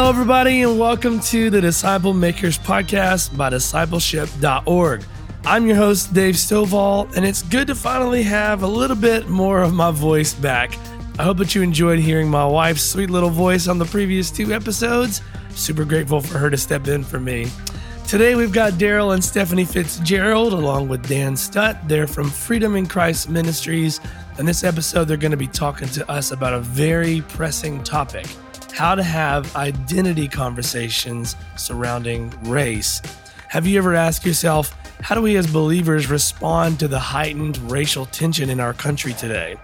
Hello, everybody, and welcome to the Disciple Makers Podcast by discipleship.org. I'm your host, Dave Stovall, and it's good to finally have a little bit more of my voice back. I hope that you enjoyed hearing my wife's sweet little voice on the previous two episodes. Super grateful for her to step in for me. Today we've got Daryl and Stephanie Fitzgerald along with Dan Studt. They're from Freedom in Christ Ministries. In this episode, they're going to be talking to us about a very pressing topic how to have identity conversations surrounding race. Have you ever asked yourself, how do we as believers respond to the heightened racial tension in our country today?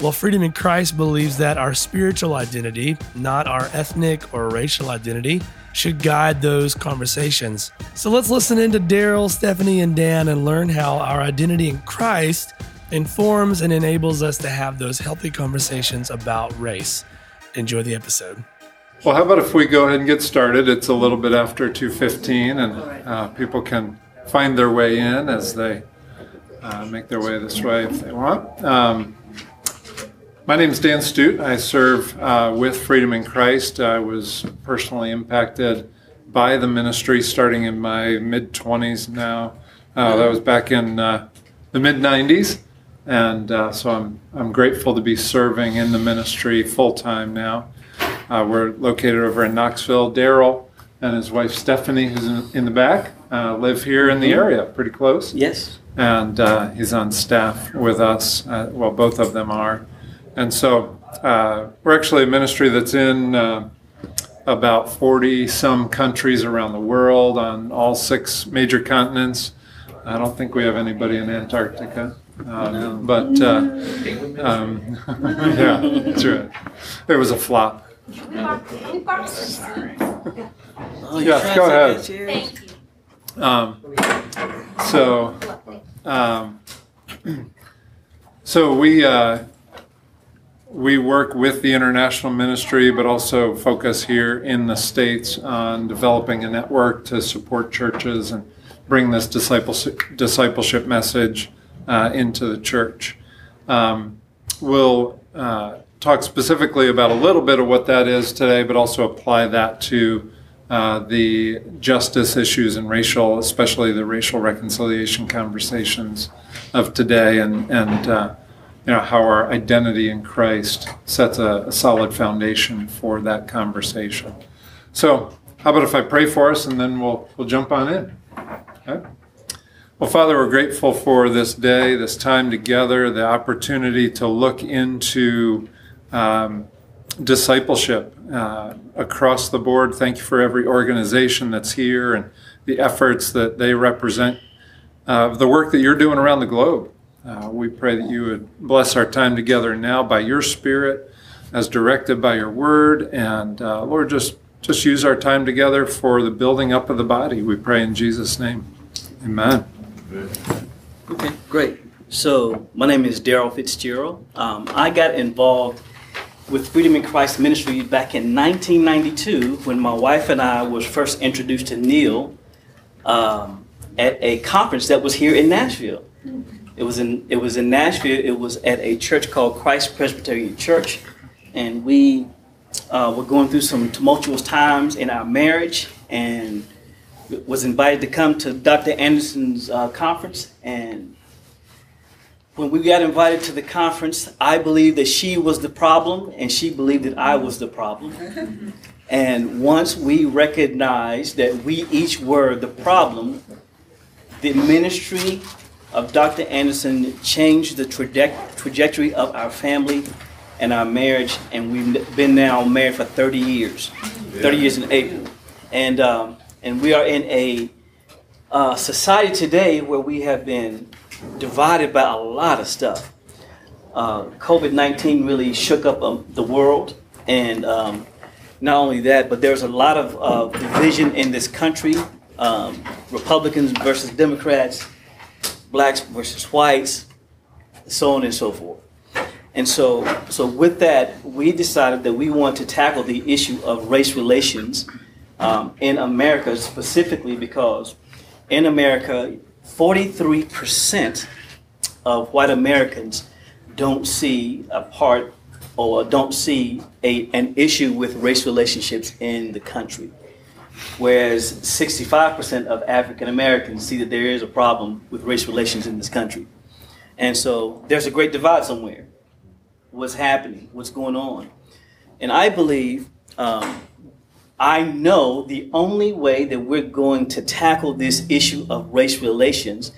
Well, Freedom in Christ believes that our spiritual identity, not our ethnic or racial identity, should guide those conversations. So let's listen into Daryl, Stephanie, and Dan and learn how our identity in Christ informs and enables us to have those healthy conversations about race. Enjoy the episode. Well, how about if we go ahead and get started? It's a little bit after 2:15, and uh, people can find their way in as they uh, make their way this way if they want. Um, my name is Dan Studt. I serve uh, with Freedom in Christ. I was personally impacted by the ministry starting in my mid 20s now. Uh, that was back in uh, the mid 90s. And uh, so I'm, I'm grateful to be serving in the ministry full time now. Uh, we're located over in Knoxville. Daryl and his wife Stephanie, who's in, in the back, uh, live here in the mm-hmm. area, pretty close. Yes. And uh, he's on staff with us. Uh, well, both of them are. And so uh, we're actually a ministry that's in about 40 some countries around the world on all six major continents. I don't think we have anybody in Antarctica. Um, but uh, um, yeah, that's right. It was a flop. Sorry. Oh, yes, go ahead. Um, so, um, so we uh, we work with the international ministry, but also focus here in the states on developing a network to support churches and bring this discipleship discipleship message uh, into the church. Um, we'll uh, talk specifically about a little bit of what that is today, but also apply that to uh, the justice issues and racial, especially the racial reconciliation conversations of today, and and uh, you know how our identity in Christ sets a, a solid foundation for that conversation. So, how about if I pray for us, and then we'll we'll jump on in. Okay? Well, Father, we're grateful for this day, this time together, the opportunity to look into um, discipleship uh, across the board. Thank you for every organization that's here and the efforts that they represent, uh, the work that you're doing around the globe. Uh, we pray that you would bless our time together now by your Spirit, as directed by your Word, and uh, Lord, just just use our time together for the building up of the body. We pray in Jesus' name. Amen. Okay, great. So my name is Daryl Fitzgerald. Um, I got involved with Freedom in Christ Ministry back in 1992 when my wife and I was first introduced to Neil um, at a conference that was here in Nashville. It was in it was in Nashville. It was at a church called Christ Presbyterian Church, and we uh, were going through some tumultuous times in our marriage and was invited to come to Dr. Anderson's uh, conference, and when we got invited to the conference, I believed that she was the problem, and she believed that I was the problem. and once we recognized that we each were the problem, the ministry of Dr. Anderson changed the traje- trajectory of our family and our marriage, and we've been now married for 30 years, 30 years in April. And um, and we are in a uh, society today where we have been divided by a lot of stuff. Uh, COVID 19 really shook up um, the world. And um, not only that, but there's a lot of uh, division in this country um, Republicans versus Democrats, blacks versus whites, so on and so forth. And so, so with that, we decided that we want to tackle the issue of race relations um, in America specifically because in America, 43% of white Americans don't see a part or don't see a, an issue with race relationships in the country. Whereas 65% of African Americans see that there is a problem with race relations in this country. And so there's a great divide somewhere. What's happening? What's going on? And I believe, um, I know the only way that we're going to tackle this issue of race relations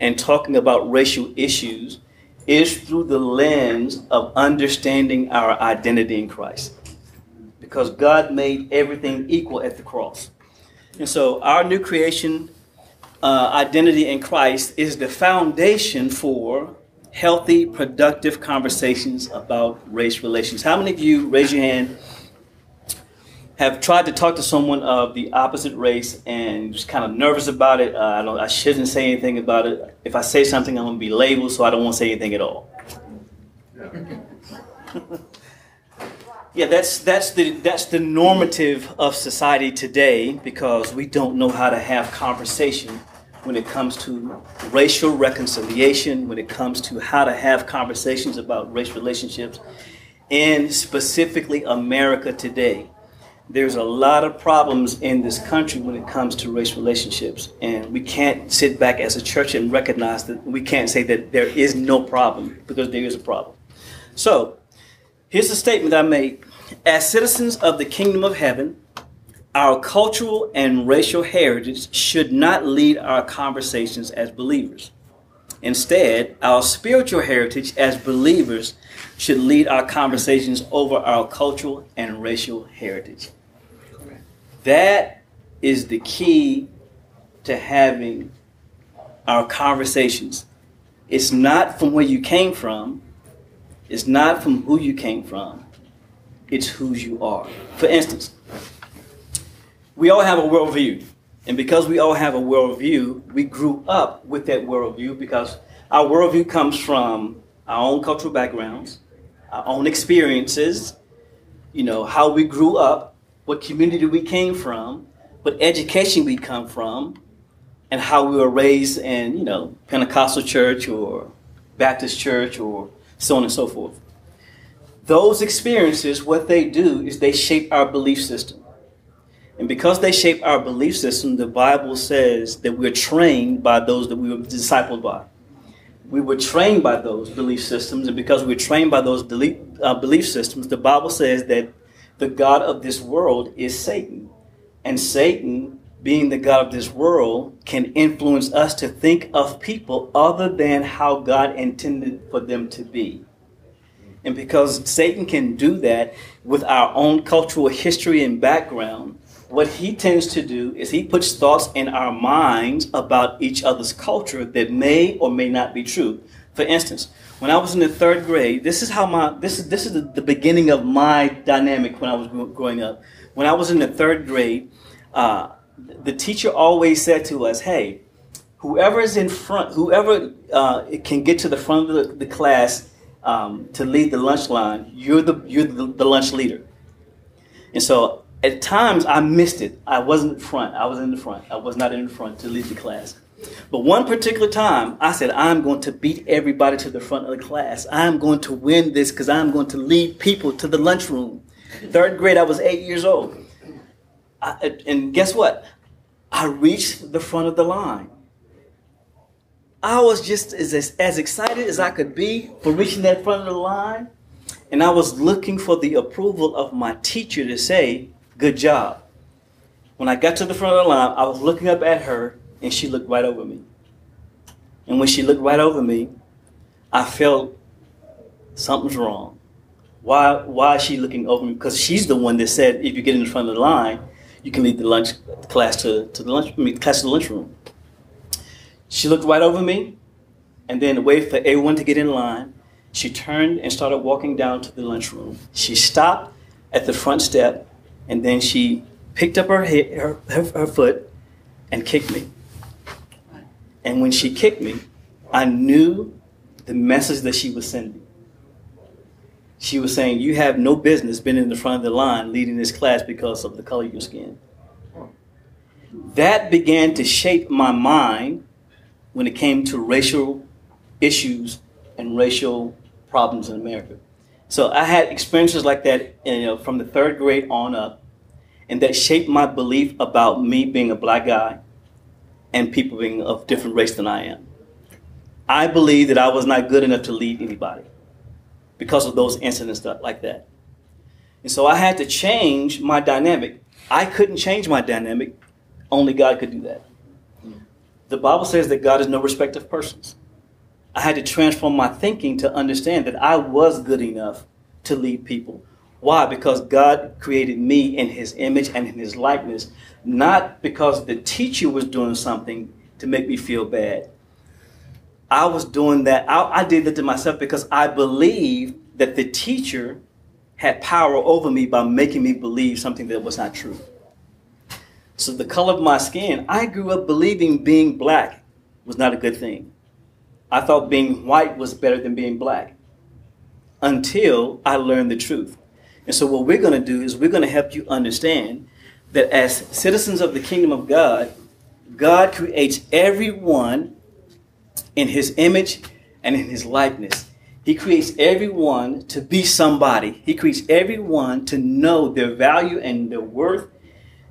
and talking about racial issues is through the lens of understanding our identity in Christ. Because God made everything equal at the cross. And so our new creation uh, identity in Christ is the foundation for healthy, productive conversations about race relations. How many of you, raise your hand, have tried to talk to someone of the opposite race and just kind of nervous about it. Uh, I don't. I shouldn't say anything about it. If I say something, I'm gonna be labeled, so I don't want to say anything at all. yeah, that's that's the that's the normative of society today because we don't know how to have conversation when it comes to racial reconciliation, when it comes to how to have conversations about race relationships, and specifically America today there's a lot of problems in this country when it comes to race relationships. And we can't sit back as a church and recognize that we can't say that there is no problem because there is a problem. So, here's a statement I make As citizens of the kingdom of heaven, our cultural and racial heritage should not lead our conversations as believers. Instead, our spiritual heritage as believers should lead our conversations over our cultural and racial heritage. That is the key to having our conversations. It's not from where you came from, it's not from who you came from, it's who you are. For instance, we all have a worldview. And because we all have a worldview, we grew up with that worldview because our worldview comes from our own cultural backgrounds, our own experiences, you know, how we grew up, what community we came from, what education we come from, and how we were raised in, you know, Pentecostal church or Baptist church or so on and so forth. Those experiences, what they do is they shape our belief system. And because they shape our belief system, the Bible says that we're trained by those that we were discipled by. We were trained by those belief systems, and because we're trained by those uh, belief systems, the Bible says that the God of this world is Satan. And Satan, being the God of this world, can influence us to think of people other than how God intended for them to be. And because Satan can do that with our own cultural history and background, what he tends to do is he puts thoughts in our minds about each other's culture that may or may not be true. For instance, when I was in the third grade, this is how my this is this is the, the beginning of my dynamic when I was growing up. When I was in the third grade, uh, the teacher always said to us, "Hey, whoever is in front, whoever uh, can get to the front of the, the class um, to lead the lunch line, you're the you're the, the lunch leader." And so at times I missed it. I wasn't in front. I was in the front. I was not in the front to lead the class. But one particular time, I said, I'm going to beat everybody to the front of the class. I'm going to win this because I'm going to lead people to the lunchroom. Third grade, I was eight years old. I, and guess what? I reached the front of the line. I was just as, as excited as I could be for reaching that front of the line. And I was looking for the approval of my teacher to say, Good job. When I got to the front of the line, I was looking up at her and she looked right over me. And when she looked right over me, I felt something's wrong. Why, why is she looking over me? Because she's the one that said if you get in the front of the line, you can lead the lunch class to, to the lunch I mean, class to the lunchroom. She looked right over me, and then waited for everyone to get in line. She turned and started walking down to the lunchroom. She stopped at the front step, and then she picked up her, head, her, her, her foot and kicked me. And when she kicked me, I knew the message that she was sending. She was saying, You have no business being in the front of the line leading this class because of the color of your skin. That began to shape my mind when it came to racial issues and racial problems in America. So I had experiences like that you know, from the third grade on up, and that shaped my belief about me being a black guy and people being of different race than I am. I believe that I was not good enough to lead anybody because of those incidents like that. And so I had to change my dynamic. I couldn't change my dynamic, only God could do that. The Bible says that God is no respect of persons. I had to transform my thinking to understand that I was good enough to lead people. Why? Because God created me in his image and in his likeness, not because the teacher was doing something to make me feel bad. I was doing that, I, I did that to myself because I believed that the teacher had power over me by making me believe something that was not true. So, the color of my skin, I grew up believing being black was not a good thing. I thought being white was better than being black until I learned the truth. And so, what we're going to do is we're going to help you understand that as citizens of the kingdom of God, God creates everyone in his image and in his likeness. He creates everyone to be somebody. He creates everyone to know their value and their worth.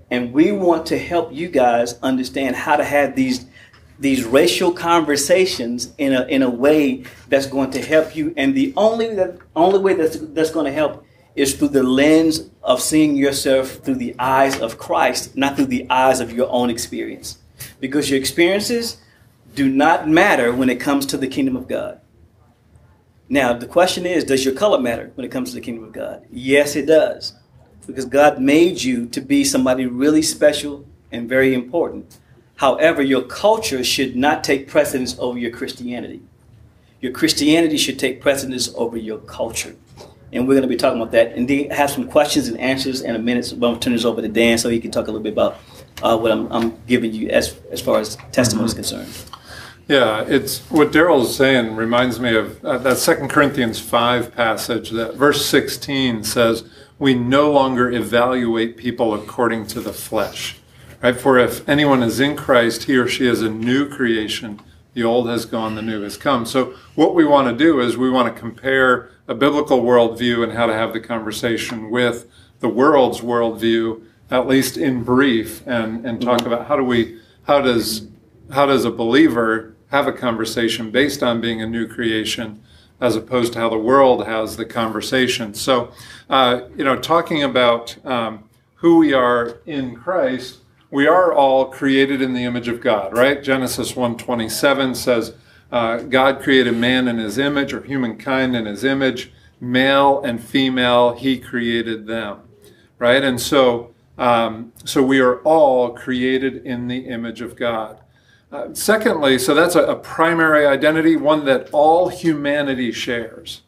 And we want to help you guys understand how to have these these racial conversations in a, in a way that's going to help you. And the only only way that's that's going to help is through the lens of seeing yourself through the eyes of Christ, not through the eyes of your own experience. Because your experiences do not matter when it comes to the kingdom of God. Now, the question is Does your color matter when it comes to the kingdom of God? Yes, it does. Because God made you to be somebody really special and very important. However, your culture should not take precedence over your Christianity. Your Christianity should take precedence over your culture. And we're going to be talking about that. And then have some questions and answers in a minute. So I'm going to turn this over to Dan so he can talk a little bit about uh, what I'm, I'm, giving you as, as far as testimony mm-hmm. is concerned. Yeah, it's what Daryl is saying reminds me of uh, that Second Corinthians 5 passage that verse 16 says, We no longer evaluate people according to the flesh. Right? For if anyone is in Christ, he or she is a new creation. The old has gone, the new has come. So, what we want to do is we want to compare a biblical worldview and how to have the conversation with the world's worldview, at least in brief, and, and talk mm-hmm. about how do we, how does, how does a believer have a conversation based on being a new creation as opposed to how the world has the conversation. So, uh, you know, talking about um, who we are in Christ, we are all created in the image of God, right? Genesis 1:27 says, uh, God created man in his image, or humankind in his image, male and female, he created them, right? And so, um, so we are all created in the image of God. Uh, secondly, so that's a, a, primary identity, one that all humanity shares.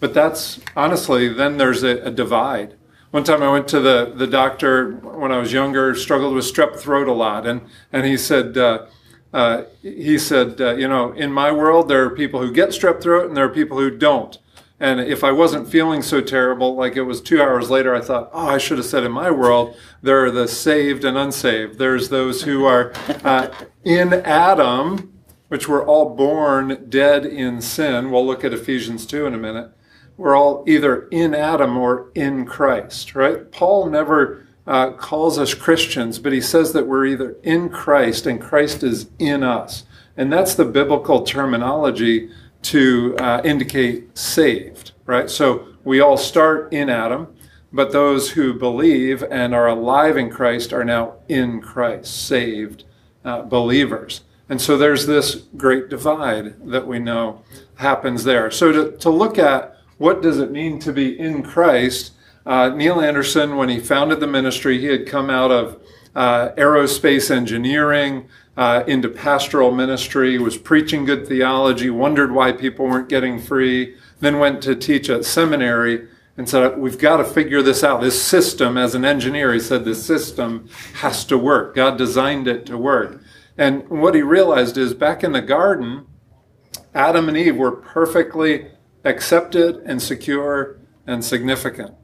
But that's honestly, then there's a, a, divide. One time I went to the, the doctor when I was younger, struggled with strep throat a lot, and, and he said, uh, uh, he said, uh, you know, in my world, there are people who get strep throat and there are people who don't. And if I wasn't feeling so terrible, like it was two hours later, I thought, oh, I should have said in my world, there are the saved and unsaved. There's those who are uh, in Adam, which were all born dead in sin. We'll look at Ephesians 2 in a minute. We're all either in Adam or in Christ, right? Paul never uh, calls us Christians, but he says that we're either in Christ and Christ is in us. And that's the biblical terminology to uh, indicate saved, right? So we all start in Adam, but those who believe and are alive in Christ are now in Christ, saved uh, believers. And so there's this great divide that we know happens there. So to, to look at what does it mean to be in Christ, uh, Neil Anderson, when he founded the ministry, he had come out of uh, aerospace engineering, uh, into pastoral ministry, was preaching good theology, wondered why people weren't getting free, then went to teach at seminary and said, We've got to figure this out. This system, as an engineer, he said, this system has to work. God designed it to work. And what he realized is back in the garden, Adam and Eve were perfectly accepted and secure and significant.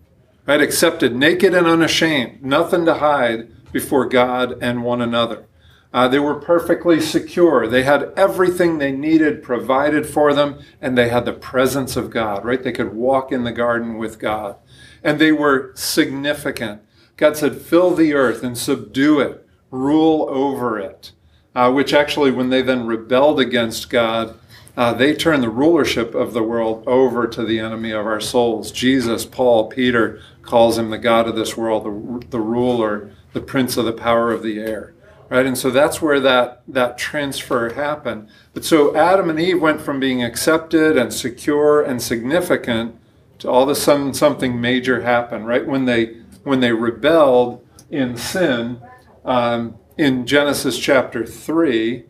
Right? Accepted, naked and unashamed, nothing to hide before God and one another. Uh, they were perfectly secure. They had everything they needed provided for them, and they had the presence of God, right? They could walk in the garden with God. And they were significant. God said, fill the earth and subdue it, rule over it. Uh, which actually, when they then rebelled against God, uh, they turn the rulership of the world over to the enemy of our souls. Jesus, Paul, Peter calls him the God of this world, the, the ruler, the prince of the power of the air. Right? And so that's where that, that transfer happened. But so Adam and Eve went from being accepted and secure and significant to all of a sudden something major happened, right? When they when they rebelled in sin, um, in Genesis chapter 3,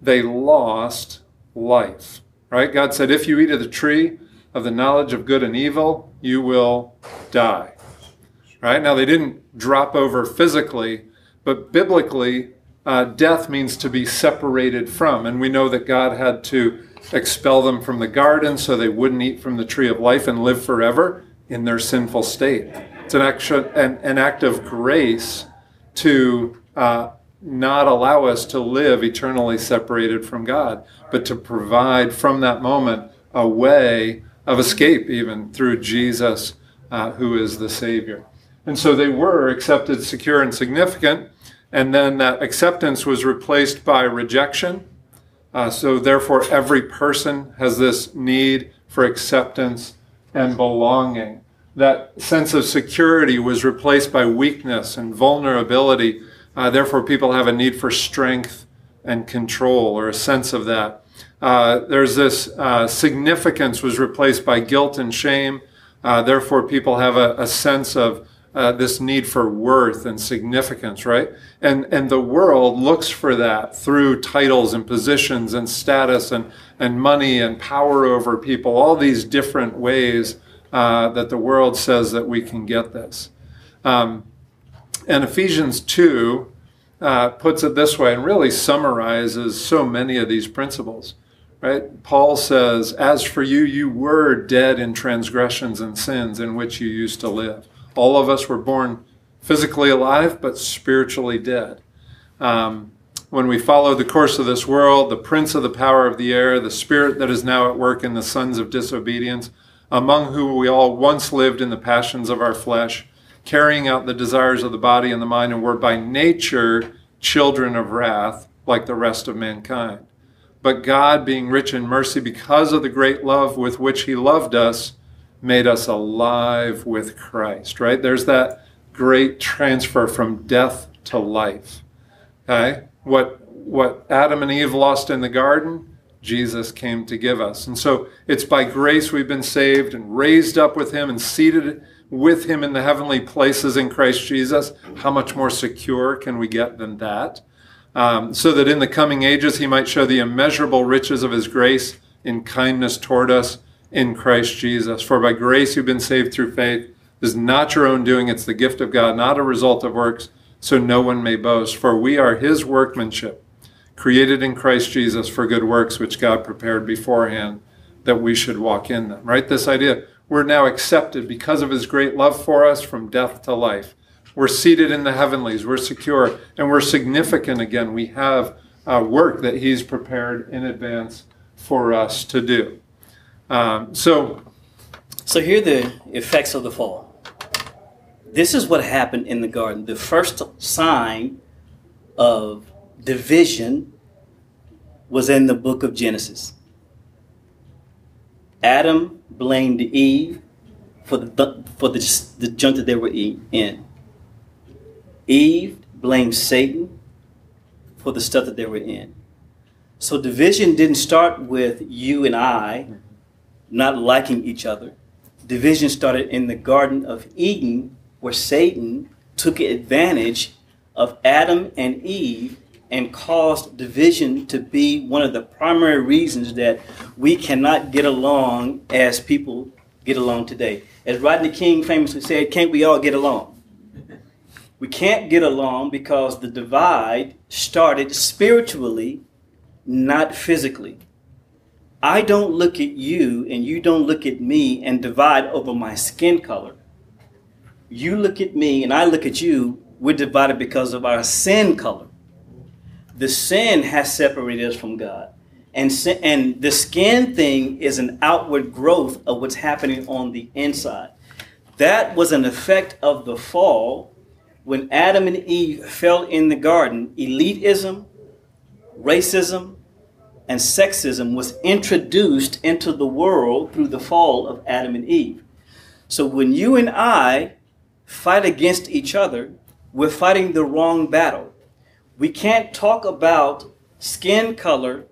they lost life. Right? God said, if you eat of the tree of the knowledge of good and evil, you will die. Right? Now, they didn't drop over physically, but biblically, uh, death means to be separated from. And we know that God had to expel them from the garden so they wouldn't eat from the tree of life and live forever in their sinful state. It's an, action, an, an act of grace to uh, not allow us to live eternally separated from God, but to provide from that moment a way of escape, even through Jesus, uh, who is the Savior. And so they were accepted, secure, and significant. And then that acceptance was replaced by rejection. Uh, so therefore, every person has this need for acceptance and belonging. That sense of security was replaced by weakness and vulnerability uh, therefore, people have a need for strength and control or a sense of that. Uh, there's this uh, significance was replaced by guilt and shame. Uh, therefore, people have a, a sense of uh, this need for worth and significance, right? And and the world looks for that through titles and positions and status and and money and power over people. All these different ways uh, that the world says that we can get this. Um, and Ephesians 2 uh, puts it this way and really summarizes so many of these principles. Right? Paul says, As for you, you were dead in transgressions and sins in which you used to live. All of us were born physically alive, but spiritually dead. Um, when we follow the course of this world, the prince of the power of the air, the spirit that is now at work in the sons of disobedience, among whom we all once lived in the passions of our flesh carrying out the desires of the body and the mind, and were by nature children of wrath, like the rest of mankind. But God, being rich in mercy, because of the great love with which He loved us, made us alive with Christ, right? There's that great transfer from death to life. Okay? What, what Adam and Eve lost in the garden, Jesus came to give us. And so it's by grace we've been saved and raised up with Him and seated with him in the heavenly places in Christ Jesus, how much more secure can we get than that? Um, so that in the coming ages he might show the immeasurable riches of his grace in kindness toward us in Christ Jesus. For by grace you've been saved through faith. It is not your own doing, it's the gift of God, not a result of works, so no one may boast. For we are his workmanship, created in Christ Jesus for good works, which God prepared beforehand that we should walk in them. Right? This idea we're now accepted because of his great love for us from death to life. We're seated in the heavenlies, we're secure, and we're significant again. We have uh, work that he's prepared in advance for us to do. Um, so, so here are the effects of the fall. This is what happened in the garden. The first sign of division was in the book of Genesis. Adam blamed Eve for the for the, the junk that they were in. Eve blamed Satan for the stuff that they were in. So division didn't start with you and I not liking each other. Division started in the Garden of Eden, where Satan took advantage of Adam and Eve and caused division to be one of the primary reasons that we cannot get along as people get along today. As Rodney King famously said, can't we all get along? We can't get along because the divide started spiritually, not physically. I don't look at you and you don't look at me and divide over my skin color. You look at me and I look at you, we're divided because of our sin color. The sin has separated us from God. And, sin, and the skin thing is an outward growth of what's happening on the inside. That was an effect of the fall when Adam and Eve fell in the garden. Elitism, racism, and sexism was introduced into the world through the fall of Adam and Eve. So when you and I fight against each other, we're fighting the wrong battle. We can't talk about skin color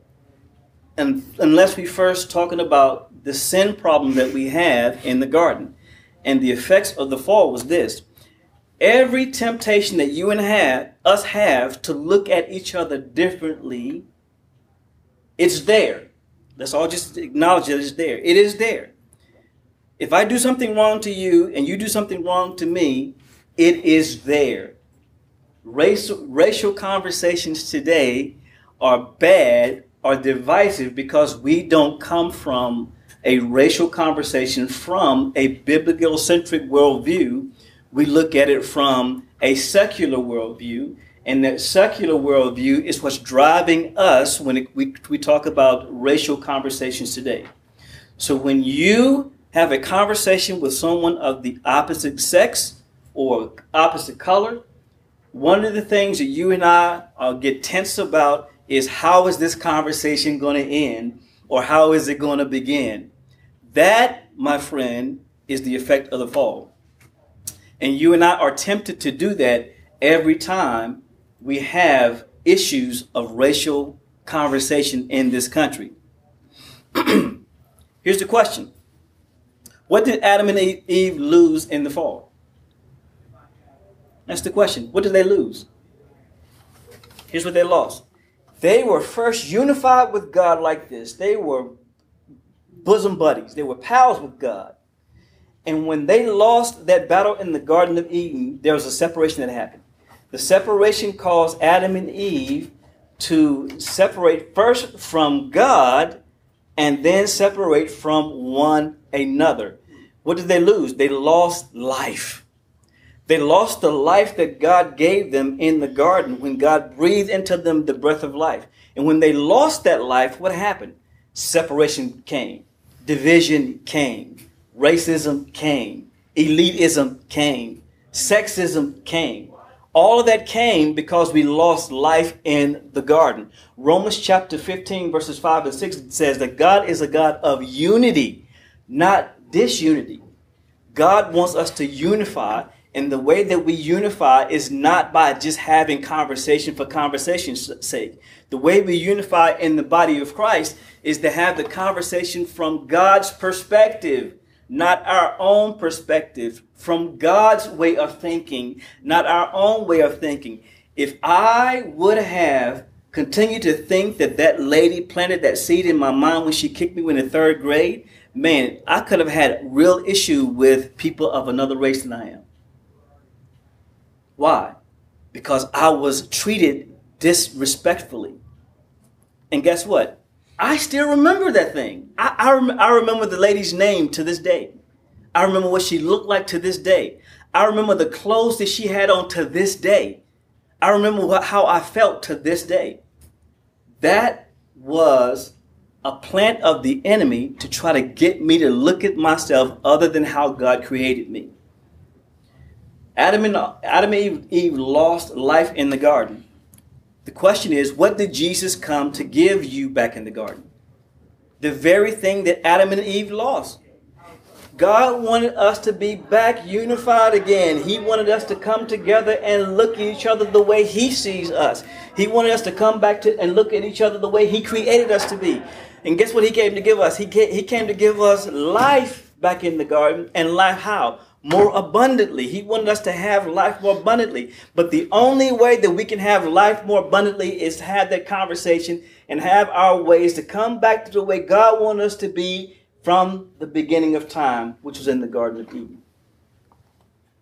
unless we first talking about the sin problem that we have in the garden. And the effects of the fall was this. Every temptation that you and have, us have to look at each other differently, it's there. Let's all just acknowledge that it's there. It is there. If I do something wrong to you and you do something wrong to me, it is there. Racial, racial conversations today are bad are divisive because we don't come from a racial conversation from a biblical centric worldview. We look at it from a secular worldview. And that secular worldview is what's driving us when it, we, we talk about racial conversations today. So when you have a conversation with someone of the opposite sex or opposite color, one of the things that you and I uh, get tense about is how is this conversation going to end or how is it going to begin? That, my friend, is the effect of the fall. And you and I are tempted to do that every time we have issues of racial conversation in this country. Here's the question What did Adam and Eve lose in the fall? That's the question. What did they lose? Here's what they lost they were first unified with God like this. They were bosom buddies, they were pals with God. And when they lost that battle in the Garden of Eden, there was a separation that happened. The separation caused Adam and Eve to separate first from God and then separate from one another. What did they lose? They lost life. They lost the life that God gave them in the garden when God breathed into them the breath of life. And when they lost that life, what happened? Separation came, division came, racism came, elitism came, sexism came. All of that came because we lost life in the garden. Romans chapter 15, verses 5 and 6 says that God is a God of unity, not disunity. God wants us to unify and the way that we unify is not by just having conversation for conversation's sake. The way we unify in the body of Christ is to have the conversation from God's perspective, not our own perspective, from God's way of thinking, not our own way of thinking. If I would have continued to think that that lady planted that seed in my mind when she kicked me in the third grade, man, I could have had real issue with people of another race than I am. Why? Because I was treated disrespectfully. And guess what? I still remember that thing. I, I, rem- I remember the lady's name to this day. I remember what she looked like to this day. I remember the clothes that she had on to this day. I remember what, how I felt to this day. That was a plant of the enemy to try to get me to look at myself other than how God created me. Adam and, Adam and Eve, Eve lost life in the garden. The question is, what did Jesus come to give you back in the garden? The very thing that Adam and Eve lost. God wanted us to be back unified again. He wanted us to come together and look at each other the way He sees us. He wanted us to come back to and look at each other the way He created us to be. And guess what He came to give us? He came, he came to give us life back in the garden. And life how? More abundantly. He wanted us to have life more abundantly. But the only way that we can have life more abundantly is to have that conversation and have our ways to come back to the way God wanted us to be from the beginning of time, which was in the Garden of Eden.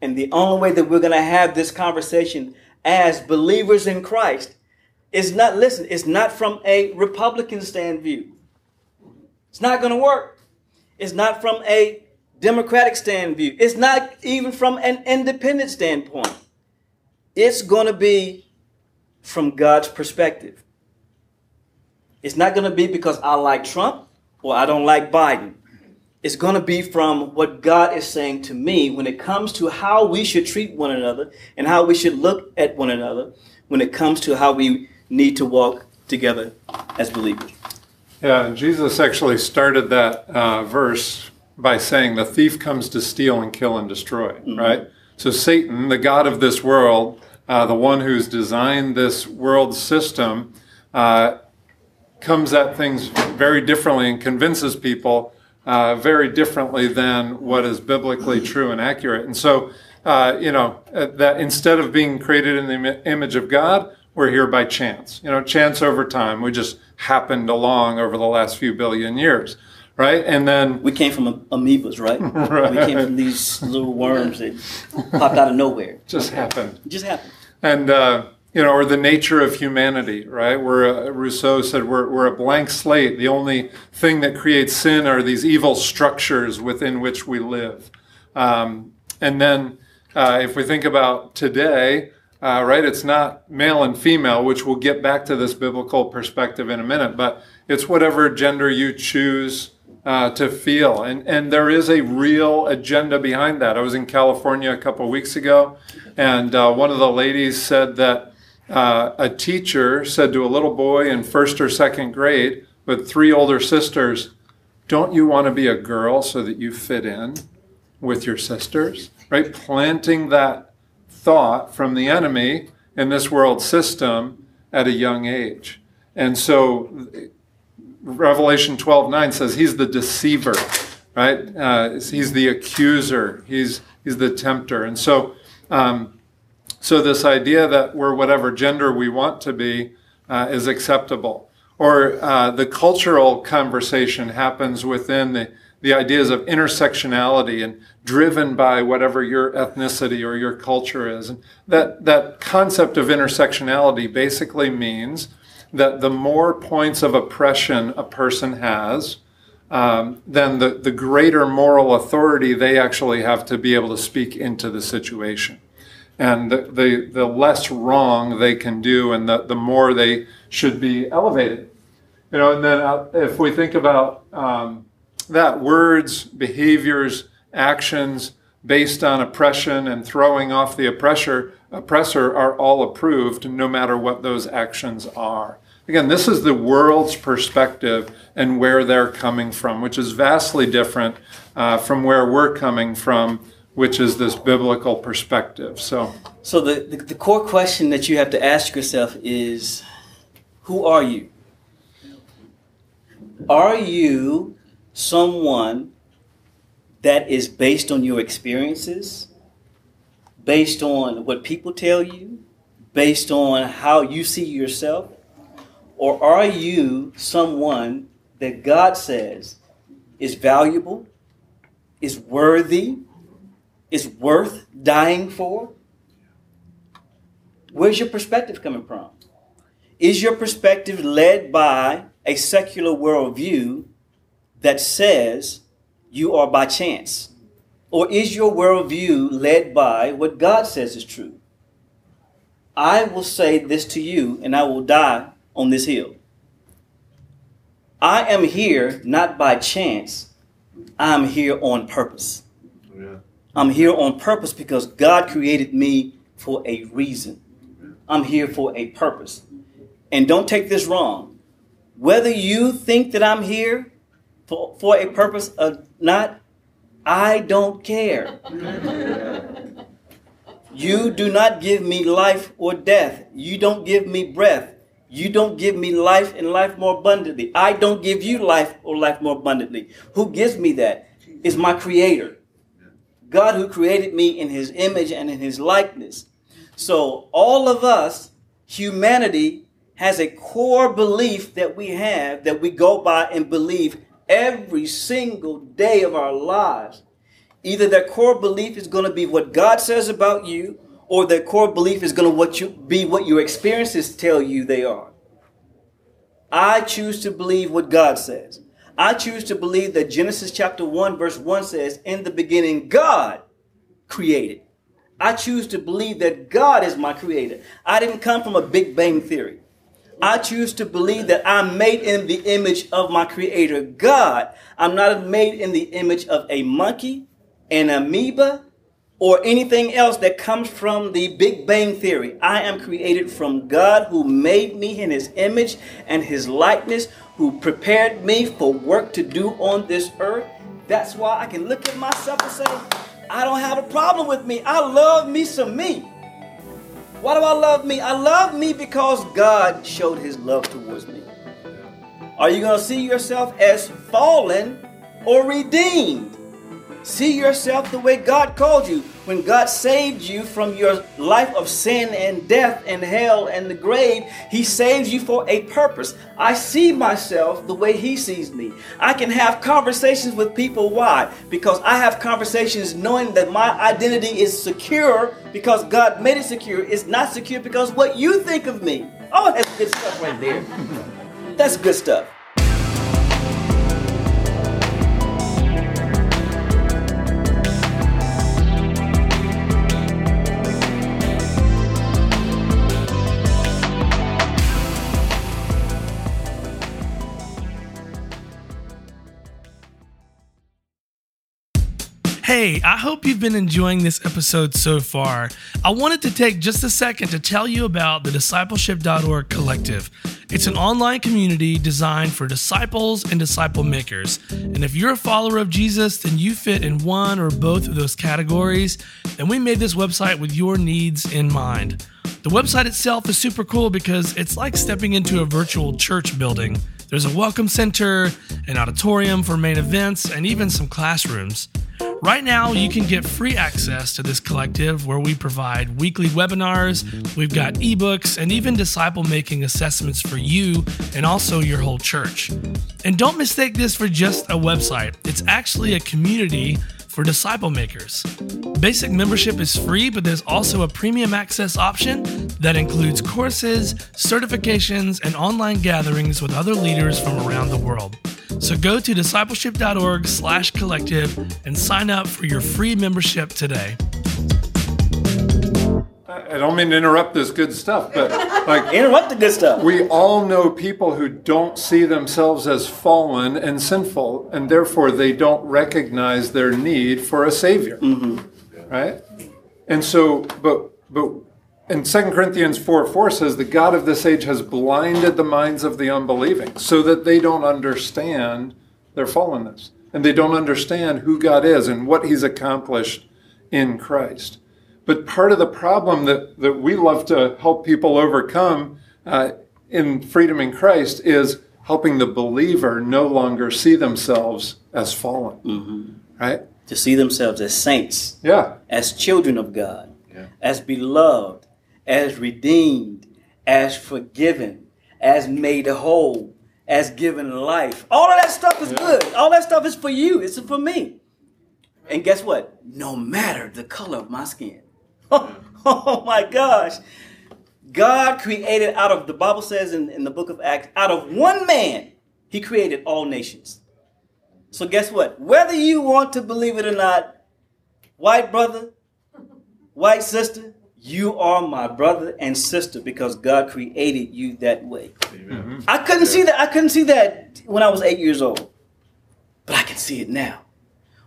And the only way that we're going to have this conversation as believers in Christ is not, listen, it's not from a Republican stand view. It's not going to work. It's not from a Democratic stand view. It's not even from an independent standpoint. It's going to be from God's perspective. It's not going to be because I like Trump or I don't like Biden. It's going to be from what God is saying to me when it comes to how we should treat one another and how we should look at one another when it comes to how we need to walk together as believers. Yeah, Jesus actually started that uh, verse by saying, The thief comes to steal and kill and destroy, mm-hmm. right? So Satan, the God of this world, uh, the one who's designed this world system, uh, comes at things very differently and convinces people uh, very differently than what is biblically true and accurate. And so, uh, you know, uh, that instead of being created in the image of God, we're here by chance. You know, chance over time. We just happened along over the last few billion years, right? And then we came from amoebas, right? right. We came from these little worms that popped out of nowhere. Just happened. It just happened. And uh, you know, or the nature of humanity, right? Where uh, Rousseau said we're, we're a blank slate. The only thing that creates sin are these evil structures within which we live. Um, and then uh, if we think about today, uh, right, it's not male and female, which we'll get back to this biblical perspective in a minute, but it's whatever gender you choose uh, to feel. And, and there is a real agenda behind that. I was in California a couple weeks ago, and uh, one of the ladies said that uh, a teacher said to a little boy in first or second grade with three older sisters, Don't you want to be a girl so that you fit in with your sisters? Right? Planting that thought from the enemy in this world system at a young age. And so Revelation 12 9 says he's the deceiver, right? Uh, he's the accuser, he's, he's the tempter. And so, um, so, this idea that we're whatever gender we want to be uh, is acceptable. Or uh, the cultural conversation happens within the, the ideas of intersectionality and driven by whatever your ethnicity or your culture is. And that, that concept of intersectionality basically means that the more points of oppression a person has, um, then the, the greater moral authority they actually have to be able to speak into the situation and the, the, the, less wrong they can do and the, the more they should be elevated. You know, and then uh, if we think about um, that, words, behaviors, actions based on oppression and throwing off the oppressor, oppressor are all approved no matter what those actions are. Again, this is the world's perspective and where they're coming from, which is vastly different uh, from where we're coming from which is this biblical perspective. So, so the, the, the, core question that you have to ask yourself is who are you? Are you someone that is based on your experiences, based on what people tell you, based on how you see yourself? Or are you someone that God says is valuable, is worthy, is worth dying for? Where's your perspective coming from? Is your perspective led by a secular worldview that says you are by chance? Or is your worldview led by what God says is true? I will say this to you, and I will die on this hill. I am here not by chance, I am here on purpose. I'm here on purpose because God created me for a reason. I'm here for a purpose. And don't take this wrong. Whether you think that I'm here for, for a purpose or not, I don't care. you do not give me life or death. You don't give me breath. You don't give me life and life more abundantly. I don't give you life or life more abundantly. Who gives me that? Is my creator. God who created me in his image and in his likeness. So all of us, humanity, has a core belief that we have that we go by and believe every single day of our lives. Either that core belief is going to be what God says about you, or that core belief is going to what you, be what your experiences tell you they are. I choose to believe what God says. I choose to believe that Genesis chapter 1, verse 1 says, In the beginning, God created. I choose to believe that God is my creator. I didn't come from a Big Bang theory. I choose to believe that I'm made in the image of my creator, God. I'm not made in the image of a monkey, an amoeba, or anything else that comes from the Big Bang Theory. I am created from God who made me in his image and his likeness, who prepared me for work to do on this earth. That's why I can look at myself and say, I don't have a problem with me. I love me some me. Why do I love me? I love me because God showed his love towards me. Are you going to see yourself as fallen or redeemed? See yourself the way God called you. When God saved you from your life of sin and death and hell and the grave, He saves you for a purpose. I see myself the way He sees me. I can have conversations with people. Why? Because I have conversations knowing that my identity is secure because God made it secure. It's not secure because what you think of me. Oh, that's good stuff right there. That's good stuff. Hey, I hope you've been enjoying this episode so far. I wanted to take just a second to tell you about the discipleship.org collective. It's an online community designed for disciples and disciple makers. And if you're a follower of Jesus, then you fit in one or both of those categories. And we made this website with your needs in mind. The website itself is super cool because it's like stepping into a virtual church building. There's a welcome center, an auditorium for main events, and even some classrooms. Right now, you can get free access to this collective where we provide weekly webinars, we've got ebooks, and even disciple making assessments for you and also your whole church. And don't mistake this for just a website, it's actually a community for disciple makers. Basic membership is free, but there's also a premium access option that includes courses, certifications, and online gatherings with other leaders from around the world. So go to discipleship.org/collective and sign up for your free membership today. I don't mean to interrupt this good stuff, but like interrupt the good stuff. We all know people who don't see themselves as fallen and sinful, and therefore they don't recognize their need for a savior. Mm-hmm. Right? And so, but but and Second Corinthians 4 4 says, The God of this age has blinded the minds of the unbelieving so that they don't understand their fallenness and they don't understand who God is and what He's accomplished in Christ. But part of the problem that, that we love to help people overcome uh, in freedom in Christ is helping the believer no longer see themselves as fallen. Mm-hmm. Right? To see themselves as saints. Yeah. As children of God. Yeah. As beloved as redeemed, as forgiven, as made whole, as given life. All of that stuff is yeah. good. All that stuff is for you. It's for me. And guess what? No matter the color of my skin. Oh, oh my gosh. God created out of, the Bible says in, in the book of Acts, out of one man, he created all nations. So guess what? Whether you want to believe it or not, white brother, white sister, you are my brother and sister because God created you that way. Mm-hmm. I couldn't see that. I couldn't see that when I was eight years old, but I can see it now.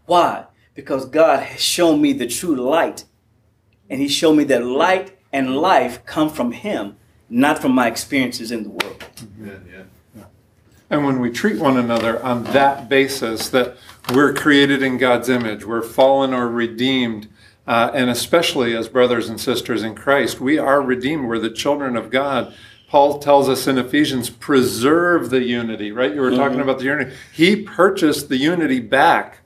Why? Because God has shown me the true light, and He showed me that light and life come from Him, not from my experiences in the world. Yeah, yeah. yeah. And when we treat one another on that basis, that we're created in God's image, we're fallen or redeemed uh, and especially as brothers and sisters in Christ, we are redeemed. We're the children of God. Paul tells us in Ephesians, preserve the unity, right? You were talking mm-hmm. about the unity. He purchased the unity back.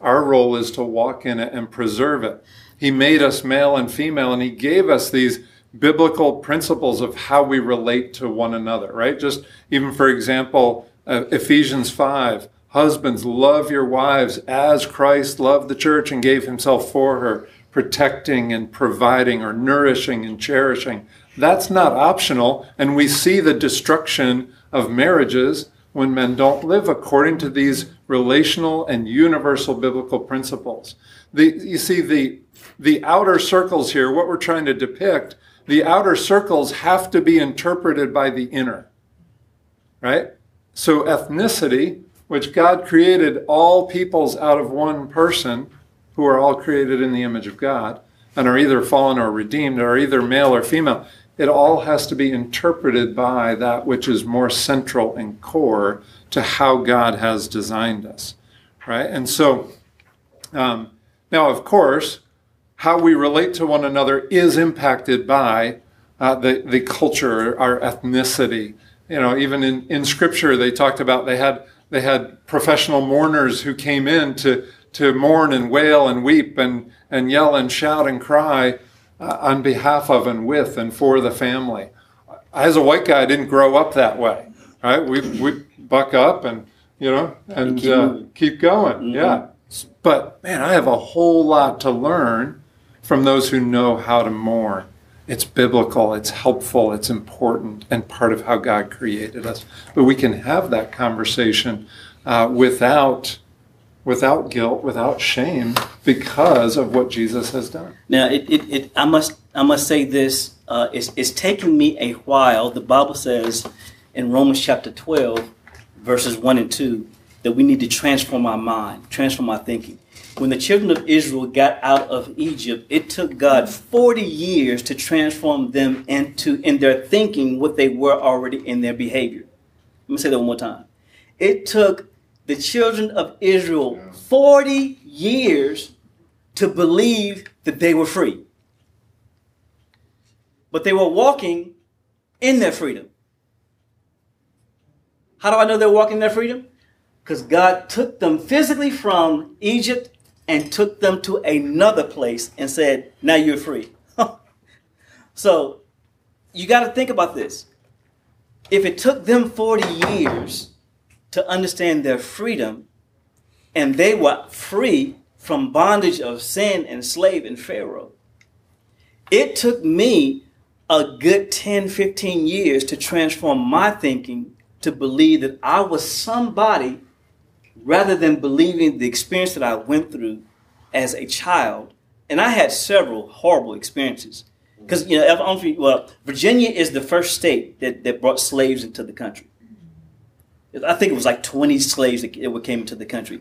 Our role is to walk in it and preserve it. He made us male and female, and He gave us these biblical principles of how we relate to one another, right? Just even for example, uh, Ephesians 5 Husbands, love your wives as Christ loved the church and gave himself for her, protecting and providing or nourishing and cherishing. That's not optional. And we see the destruction of marriages when men don't live according to these relational and universal biblical principles. The, you see, the, the outer circles here, what we're trying to depict, the outer circles have to be interpreted by the inner, right? So, ethnicity, which God created all peoples out of one person, who are all created in the image of God, and are either fallen or redeemed, or either male or female, it all has to be interpreted by that which is more central and core to how God has designed us, right? And so, um, now, of course, how we relate to one another is impacted by uh, the, the culture, our ethnicity. You know, even in, in scripture, they talked about they had, they had professional mourners who came in to, to mourn and wail and weep and, and yell and shout and cry uh, on behalf of and with and for the family. As a white guy, I didn't grow up that way, right? We, we buck up and, you know, and keep, uh, keep going. Mm-hmm. Yeah. But man, I have a whole lot to learn from those who know how to mourn. It's biblical, it's helpful, it's important, and part of how God created us. But we can have that conversation uh, without without guilt, without shame, because of what Jesus has done. Now, it, it, it I must I must say this. Uh, it's, it's taken me a while. The Bible says in Romans chapter 12, verses 1 and 2, that we need to transform our mind, transform our thinking. When the children of Israel got out of Egypt, it took God 40 years to transform them into, in their thinking, what they were already in their behavior. Let me say that one more time. It took the children of Israel 40 years to believe that they were free. But they were walking in their freedom. How do I know they're walking in their freedom? Because God took them physically from Egypt and took them to another place and said, Now you're free. so you got to think about this. If it took them 40 years to understand their freedom, and they were free from bondage of sin and slave and Pharaoh. It took me a good 10, 15 years to transform my thinking to believe that I was somebody rather than believing the experience that I went through as a child. And I had several horrible experiences. Because, you know, well, Virginia is the first state that, that brought slaves into the country. I think it was like 20 slaves that came into the country.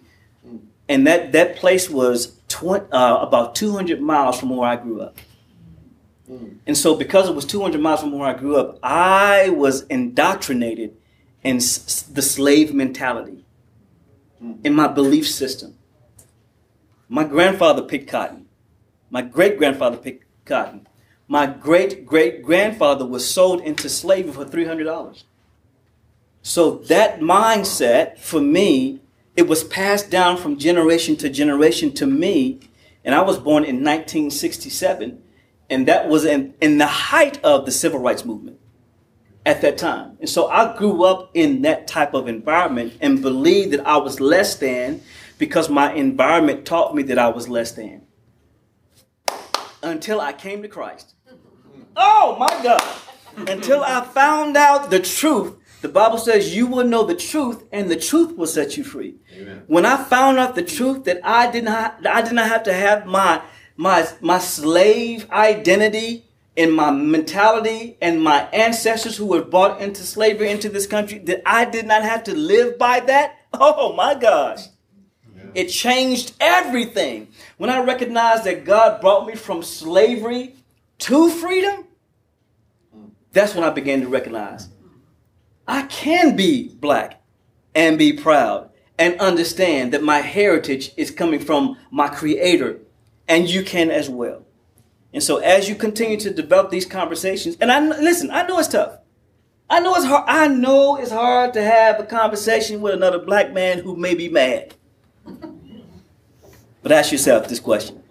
And that, that place was tw- uh, about 200 miles from where I grew up. And so, because it was 200 miles from where I grew up, I was indoctrinated in s- the slave mentality, in my belief system. My grandfather picked cotton. My great grandfather picked cotton. My great great grandfather was sold into slavery for $300. So that mindset for me, it was passed down from generation to generation to me. And I was born in 1967, and that was in, in the height of the civil rights movement at that time. And so I grew up in that type of environment and believed that I was less than because my environment taught me that I was less than. Until I came to Christ. Oh my God. Until I found out the truth the Bible says you will know the truth and the truth will set you free. Amen. When I found out the truth that I did not I did not have to have my my my slave identity and my mentality and my ancestors who were brought into slavery into this country that I did not have to live by that. Oh my gosh. Yeah. It changed everything. When I recognized that God brought me from slavery to freedom, that's when I began to recognize I can be black and be proud and understand that my heritage is coming from my creator and you can as well. And so as you continue to develop these conversations, and I listen, I know it's tough. I know it's hard. I know it's hard to have a conversation with another black man who may be mad. But ask yourself this question.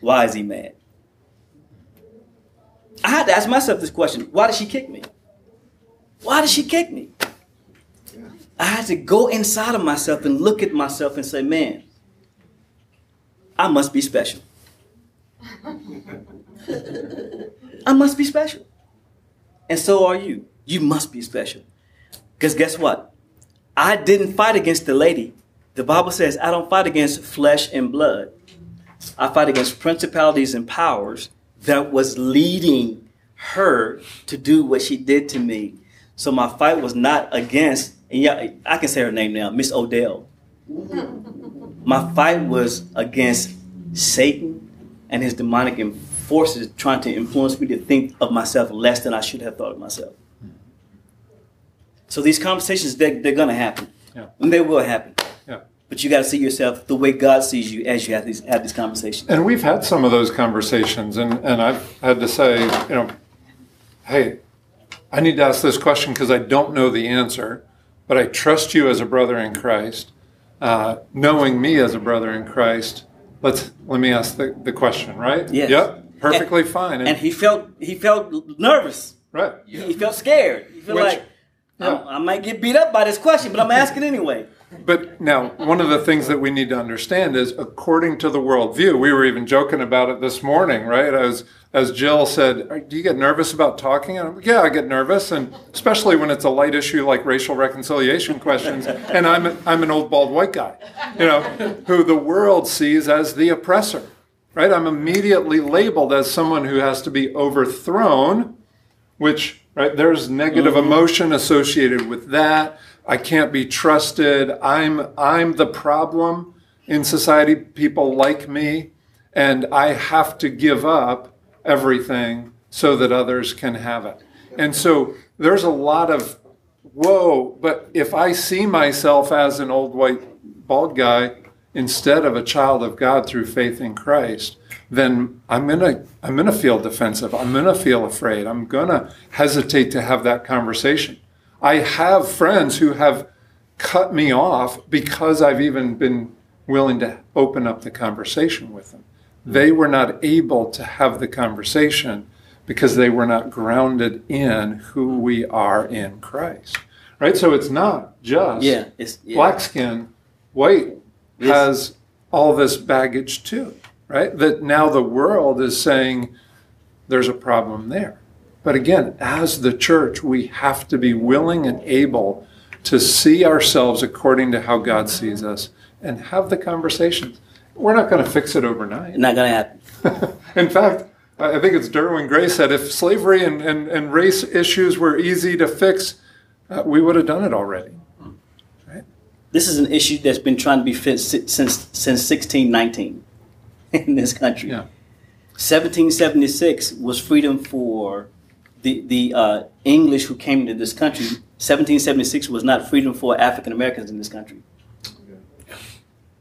Why is he mad? I had to ask myself this question. Why did she kick me? Why did she kick me? I had to go inside of myself and look at myself and say, man, I must be special. I must be special. And so are you. You must be special. Because guess what? I didn't fight against the lady. The Bible says, I don't fight against flesh and blood. I fight against principalities and powers that was leading her to do what she did to me. So my fight was not against, and yeah, I can say her name now, Miss Odell. My fight was against Satan and his demonic forces trying to influence me to think of myself less than I should have thought of myself. So these conversations, they're, they're going to happen. Yeah. And they will happen. Yeah. But you got to see yourself the way God sees you as you have these, have these conversations. And we've had some of those conversations, and, and I've had to say, you know, hey, I need to ask this question because I don't know the answer, but I trust you as a brother in Christ. Uh, knowing me as a brother in Christ, let's let me ask the, the question, right? Yes. Yep. Perfectly and, fine. And, and, he felt he felt nervous. Right. He, he felt scared. He felt Which, like yeah. I might get beat up by this question, but I'm asking anyway. But now, one of the things that we need to understand is, according to the worldview, we were even joking about it this morning, right? As as Jill said, "Do you get nervous about talking?" And I'm like, "Yeah, I get nervous, and especially when it's a light issue like racial reconciliation questions." And I'm I'm an old bald white guy, you know, who the world sees as the oppressor, right? I'm immediately labeled as someone who has to be overthrown, which right there's negative mm-hmm. emotion associated with that I can't be trusted. I'm I'm the problem in society. People like me, and I have to give up everything so that others can have it. And so there's a lot of whoa, but if I see myself as an old white bald guy instead of a child of God through faith in Christ, then I'm gonna I'm gonna feel defensive. I'm gonna feel afraid. I'm gonna hesitate to have that conversation. I have friends who have cut me off because I've even been willing to open up the conversation with them. Hmm. They were not able to have the conversation because they were not grounded in who we are in Christ. Right? So it's not just yeah, it's, yeah. black skin, white has all this baggage too, right? That now the world is saying there's a problem there. But again, as the church, we have to be willing and able to see ourselves according to how God sees us and have the conversations. We're not going to fix it overnight. Not going to happen. In fact, I think it's Derwin Gray said if slavery and, and, and race issues were easy to fix, uh, we would have done it already. Right? This is an issue that's been trying to be fixed since, since 1619 in this country. Yeah. 1776 was freedom for the the uh, English who came to this country, 1776 was not freedom for African Americans in this country.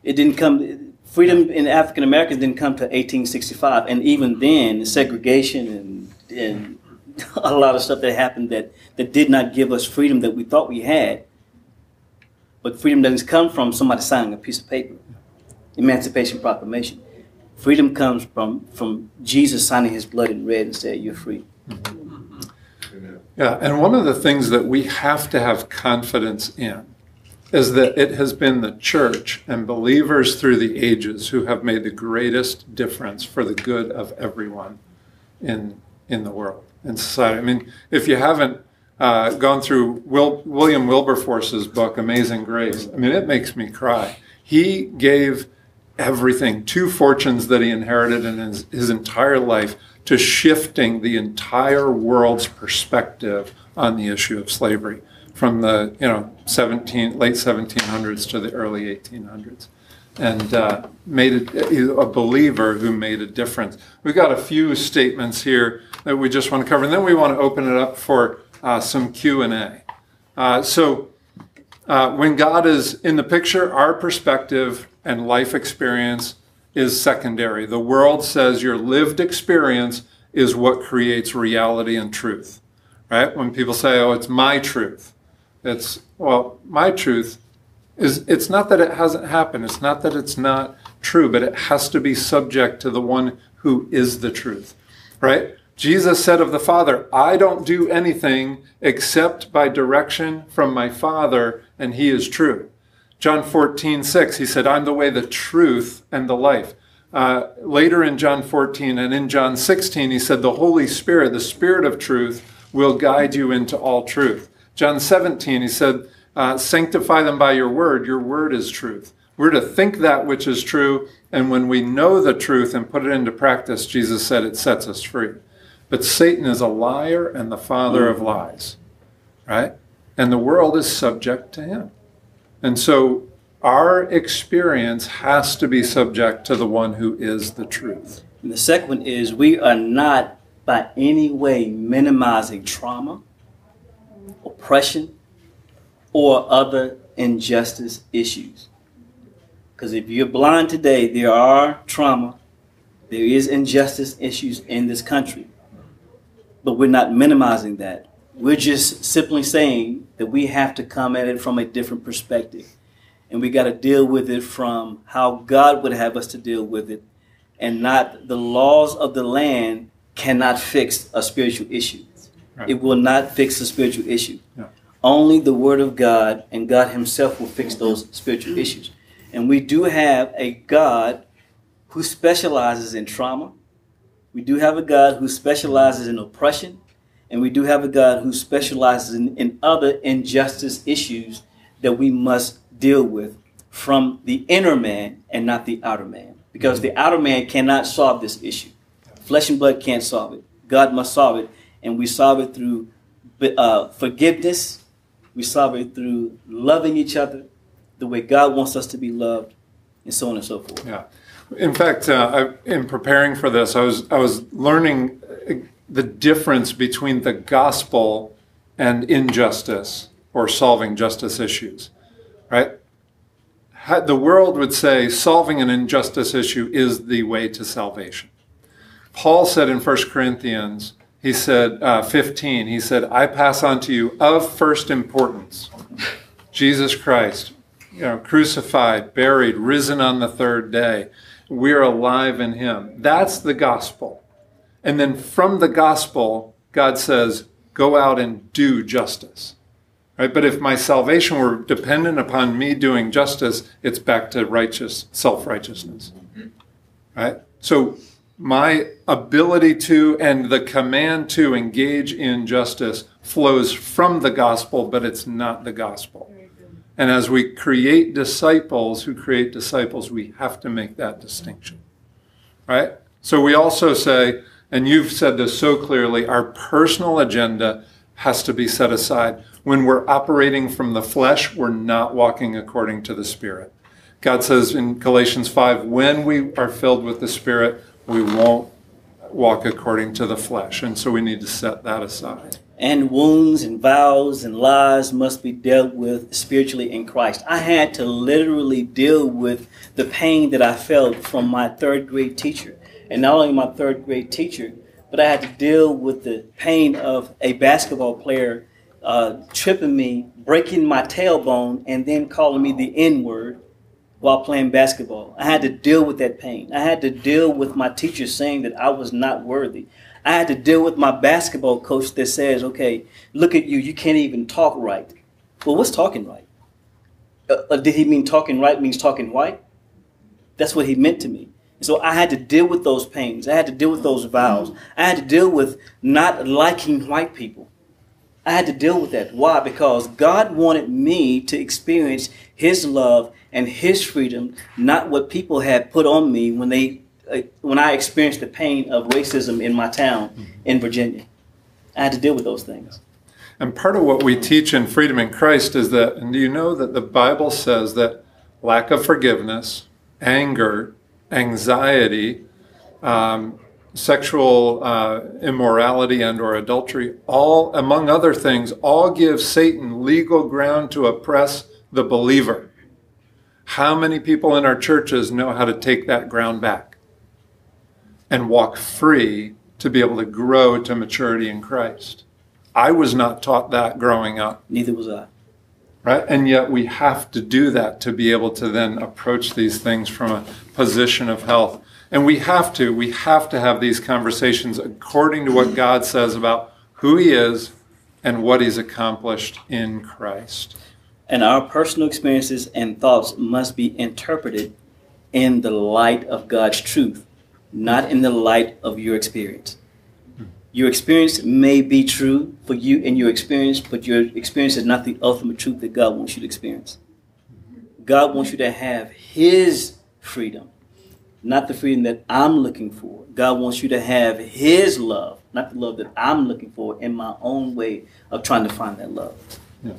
It didn't come. Freedom in African Americans didn't come to 1865, and even then, segregation and and a lot of stuff that happened that that did not give us freedom that we thought we had. But freedom doesn't come from somebody signing a piece of paper. Emancipation Proclamation. Freedom comes from from Jesus signing His blood in red and said, "You're free." Mm-hmm. Yeah, and one of the things that we have to have confidence in is that it has been the church and believers through the ages who have made the greatest difference for the good of everyone in in the world in society. I mean, if you haven't uh, gone through Will, William Wilberforce's book Amazing Grace, I mean, it makes me cry. He gave everything, two fortunes that he inherited in his, his entire life to shifting the entire world's perspective on the issue of slavery from the you know 17 late 1700s to the early 1800s and uh, made it a believer who made a difference. We've got a few statements here that we just want to cover and then we want to open it up for uh, some q&a uh, so uh, when god is in the picture our perspective and life experience is secondary. The world says your lived experience is what creates reality and truth. Right? When people say, "Oh, it's my truth." It's well, my truth is it's not that it hasn't happened. It's not that it's not true, but it has to be subject to the one who is the truth. Right? Jesus said of the Father, I don't do anything except by direction from my Father, and he is true. John 14, 6, he said, I'm the way, the truth, and the life. Uh, later in John 14 and in John 16, he said, The Holy Spirit, the Spirit of truth, will guide you into all truth. John 17, he said, uh, sanctify them by your word. Your word is truth. We're to think that which is true, and when we know the truth and put it into practice, Jesus said it sets us free. But Satan is a liar and the father of lies, right? And the world is subject to him. And so our experience has to be subject to the one who is the truth. And the second one is we are not by any way minimizing trauma, oppression, or other injustice issues. Because if you're blind today, there are trauma, there is injustice issues in this country. But we're not minimizing that. We're just simply saying that we have to come at it from a different perspective. And we got to deal with it from how God would have us to deal with it, and not the laws of the land cannot fix a spiritual issue. Right. It will not fix a spiritual issue. Yeah. Only the Word of God and God Himself will fix those spiritual issues. And we do have a God who specializes in trauma. We do have a God who specializes in oppression. And we do have a God who specializes in, in other injustice issues that we must deal with from the inner man and not the outer man. Because the outer man cannot solve this issue. Flesh and blood can't solve it. God must solve it. And we solve it through uh, forgiveness. We solve it through loving each other the way God wants us to be loved, and so on and so forth. Yeah. In fact, uh, I, in preparing for this, I was I was learning the difference between the gospel and injustice or solving justice issues, right? The world would say solving an injustice issue is the way to salvation. Paul said in 1 Corinthians, he said, uh, 15, he said, I pass on to you of first importance Jesus Christ, you know, crucified, buried, risen on the third day. We're alive in him. That's the gospel. And then from the gospel, God says, go out and do justice. Right? But if my salvation were dependent upon me doing justice, it's back to righteous self-righteousness. Right? So my ability to and the command to engage in justice flows from the gospel, but it's not the gospel. And as we create disciples who create disciples, we have to make that distinction. Right? So we also say, and you've said this so clearly, our personal agenda has to be set aside. When we're operating from the flesh, we're not walking according to the Spirit. God says in Galatians 5 when we are filled with the Spirit, we won't walk according to the flesh. And so we need to set that aside and wounds and vows and lies must be dealt with spiritually in Christ. I had to literally deal with the pain that I felt from my third grade teacher. And not only my third grade teacher, but I had to deal with the pain of a basketball player uh, tripping me, breaking my tailbone, and then calling me the N word while playing basketball. I had to deal with that pain. I had to deal with my teacher saying that I was not worthy. I had to deal with my basketball coach that says, okay, look at you, you can't even talk right. Well, what's talking right? Uh, uh, did he mean talking right means talking white? That's what he meant to me. So I had to deal with those pains. I had to deal with those vows. I had to deal with not liking white people. I had to deal with that. Why? Because God wanted me to experience His love and His freedom, not what people had put on me when they when I experienced the pain of racism in my town in Virginia. I had to deal with those things. And part of what we teach in Freedom in Christ is that, and do you know that the Bible says that lack of forgiveness, anger, anxiety, um, sexual uh, immorality and or adultery all among other things all give satan legal ground to oppress the believer how many people in our churches know how to take that ground back and walk free to be able to grow to maturity in Christ. I was not taught that growing up. Neither was I. Right? And yet we have to do that to be able to then approach these things from a position of health. And we have to, we have to have these conversations according to what God says about who He is and what He's accomplished in Christ. And our personal experiences and thoughts must be interpreted in the light of God's truth not in the light of your experience. Your experience may be true for you and your experience, but your experience is not the ultimate truth that God wants you to experience. God wants you to have His freedom, not the freedom that I'm looking for. God wants you to have His love, not the love that I'm looking for in my own way of trying to find that love. Yeah.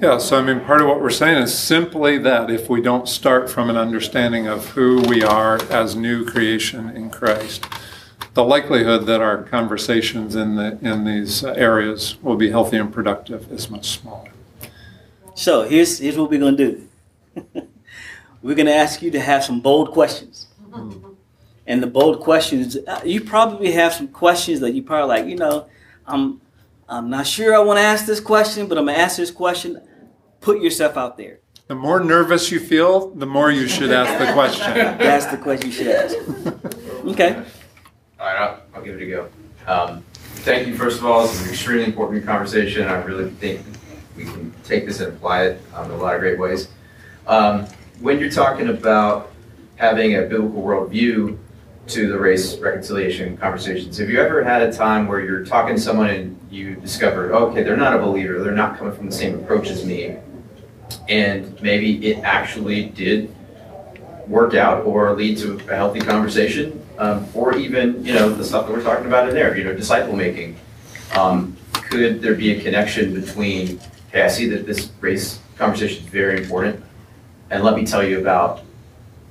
Yeah, so I mean, part of what we're saying is simply that if we don't start from an understanding of who we are as new creation in Christ, the likelihood that our conversations in the in these areas will be healthy and productive is much smaller. So here's here's what we're gonna do. we're gonna ask you to have some bold questions. And the bold questions, uh, you probably have some questions that you probably like, you know, I'm I'm not sure I want to ask this question, but I'm gonna ask this question put yourself out there. The more nervous you feel, the more you should ask the question. That's the question you should ask. Okay. All right, I'll, I'll give it a go. Um, thank you, first of all. This is an extremely important conversation. I really think we can take this and apply it um, in a lot of great ways. Um, when you're talking about having a biblical worldview to the race reconciliation conversations, have you ever had a time where you're talking to someone and you discover, okay, they're not a believer, they're not coming from the same approach as me, and maybe it actually did work out or lead to a healthy conversation, um, or even you know the stuff that we're talking about in there, you know, disciple making. Um, could there be a connection between? Hey, I see that this race conversation is very important, and let me tell you about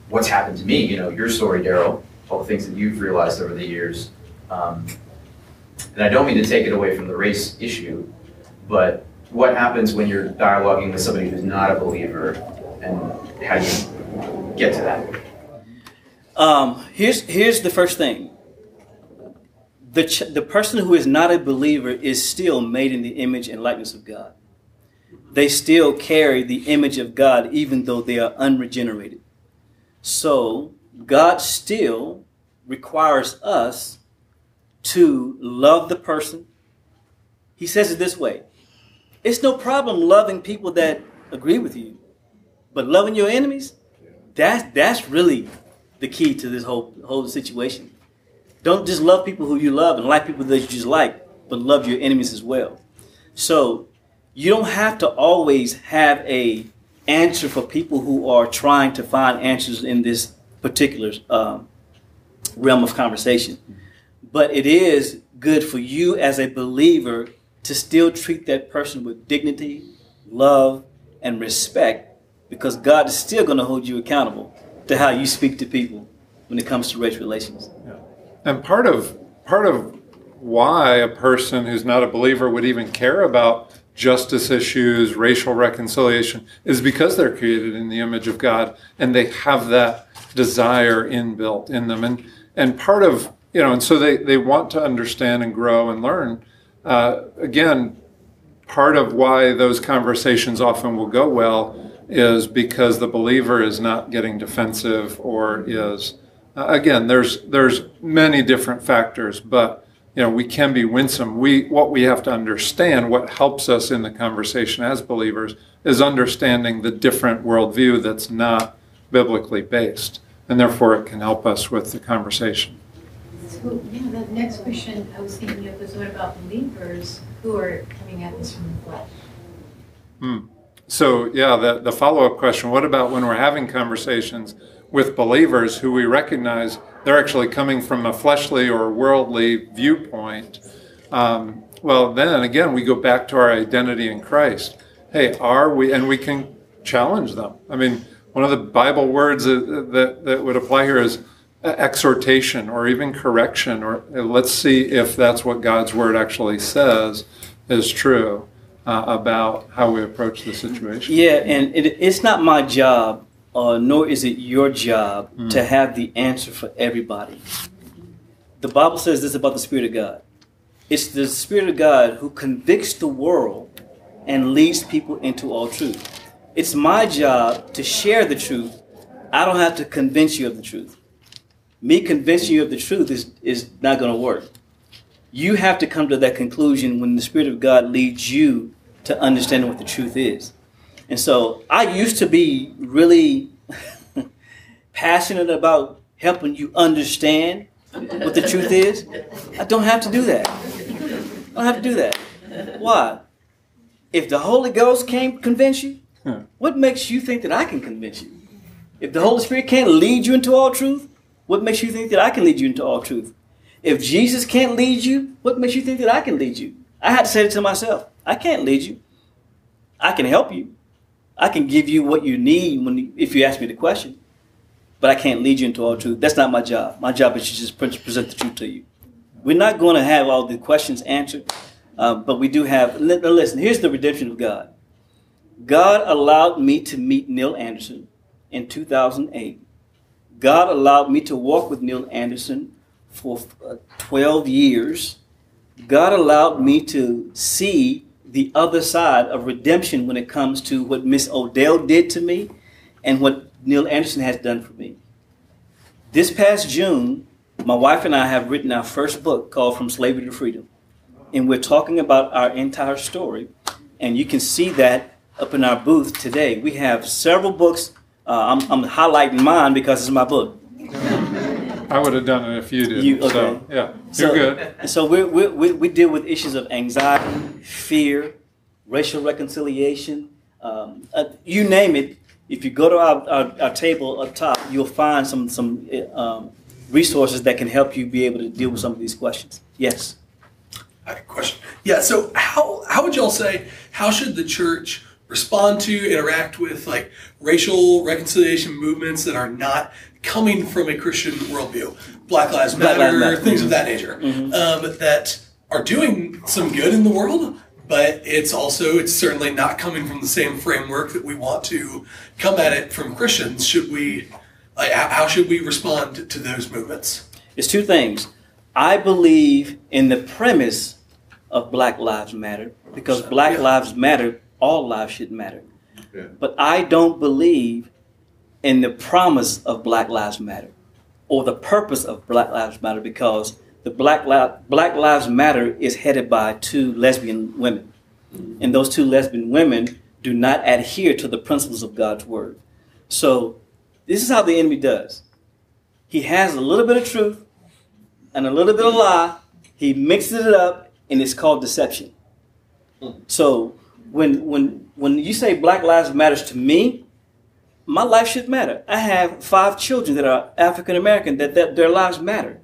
what's happened to me. You know, your story, Daryl, all the things that you've realized over the years. Um, and I don't mean to take it away from the race issue, but what happens when you're dialoguing with somebody who's not a believer, and how you get to that? Um, here's here's the first thing. The ch- the person who is not a believer is still made in the image and likeness of God. They still carry the image of God even though they are unregenerated. So God still requires us to love the person. He says it this way it's no problem loving people that agree with you, but loving your enemies, that's that's really the key to this whole whole situation. Don't just love people who you love and like people that you just like, but love your enemies as well. So you don't have to always have a answer for people who are trying to find answers in this particular um, realm of conversation. But it is good for you as a believer to still treat that person with dignity, love, and respect because God is still going to hold you accountable to how you speak to people when it comes to race relations. Yeah. And part of part of why a person who's not a believer would even care about justice issues, racial reconciliation, is because they're created in the image of God and they have that desire inbuilt in them. And and part of you know, and so they, they want to understand and grow and learn uh, again, part of why those conversations often will go well is because the believer is not getting defensive or is uh, again there's there's many different factors but you know we can be winsome we what we have to understand what helps us in the conversation as believers is understanding the different worldview that's not biblically based and therefore it can help us with the conversation so, yeah, the next question I was thinking of was what about believers who are coming at this from the flesh? Hmm. So, yeah, the, the follow up question what about when we're having conversations with believers who we recognize they're actually coming from a fleshly or worldly viewpoint? Um, well, then again, we go back to our identity in Christ. Hey, are we, and we can challenge them. I mean, one of the Bible words that, that, that would apply here is exhortation or even correction, or let's see if that's what God's word actually says is true uh, about how we approach the situation. Yeah, and it, it's not my job, uh, nor is it your job mm. to have the answer for everybody. The Bible says this about the Spirit of God it's the Spirit of God who convicts the world and leads people into all truth. It's my job to share the truth. I don't have to convince you of the truth me convincing you of the truth is, is not going to work. You have to come to that conclusion when the Spirit of God leads you to understanding what the truth is. And so I used to be really passionate about helping you understand what the truth is? I don't have to do that. I don't have to do that. Why? If the Holy Ghost can't convince you, what makes you think that I can convince you? If the Holy Spirit can't lead you into all truth, what makes you think that I can lead you into all truth? If Jesus can't lead you, what makes you think that I can lead you? I had to say it to myself. I can't lead you. I can help you. I can give you what you need when if you ask me the question. But I can't lead you into all truth. That's not my job. My job is to just present the truth to you. We're not going to have all the questions answered, uh, but we do have. Listen, here's the redemption of God. God allowed me to meet Neil Anderson in 2008. God allowed me to walk with Neil Anderson for uh, 12 years. God allowed me to see the other side of redemption when it comes to what Miss Odell did to me and what Neil Anderson has done for me. This past June, my wife and I have written our first book called From Slavery to Freedom. And we're talking about our entire story. And you can see that up in our booth today. We have several books. Uh, I'm, I'm highlighting mine because it's my book. I would have done it if you did. You- okay. So, yeah, you're So- good. So we we we we deal with issues of anxiety, fear, racial reconciliation, um, uh, you name it. If you go to our, our, our table up top, you'll find some some uh, um, resources that can help you be able to deal with some of these questions. Yes. All right, question. Yeah. So how how would y'all say how should the church respond to interact with like racial reconciliation movements that are not coming from a Christian worldview, Black Lives Black Matter, Lives Matter. things of that nature, um, that are doing some good in the world. But it's also it's certainly not coming from the same framework that we want to come at it from Christians. Should we? Like, how how should we respond to those movements? It's two things. I believe in the premise of Black Lives Matter because Black Yeah. Lives Matter, all lives should matter. Yeah. But I don't believe in the promise of Black Lives Matter or the purpose of Black Lives Matter because the Black, Li- Black Lives Matter is headed by two lesbian women. Mm-hmm. And those two lesbian women do not adhere to the principles of God's Word. So this is how the enemy does. He has a little bit of truth and a little bit of lie. He mixes it up, and it's called deception. Hmm. So when when when you say Black Lives Matters to me, my life should matter. I have five children that are African American that, that their lives matter.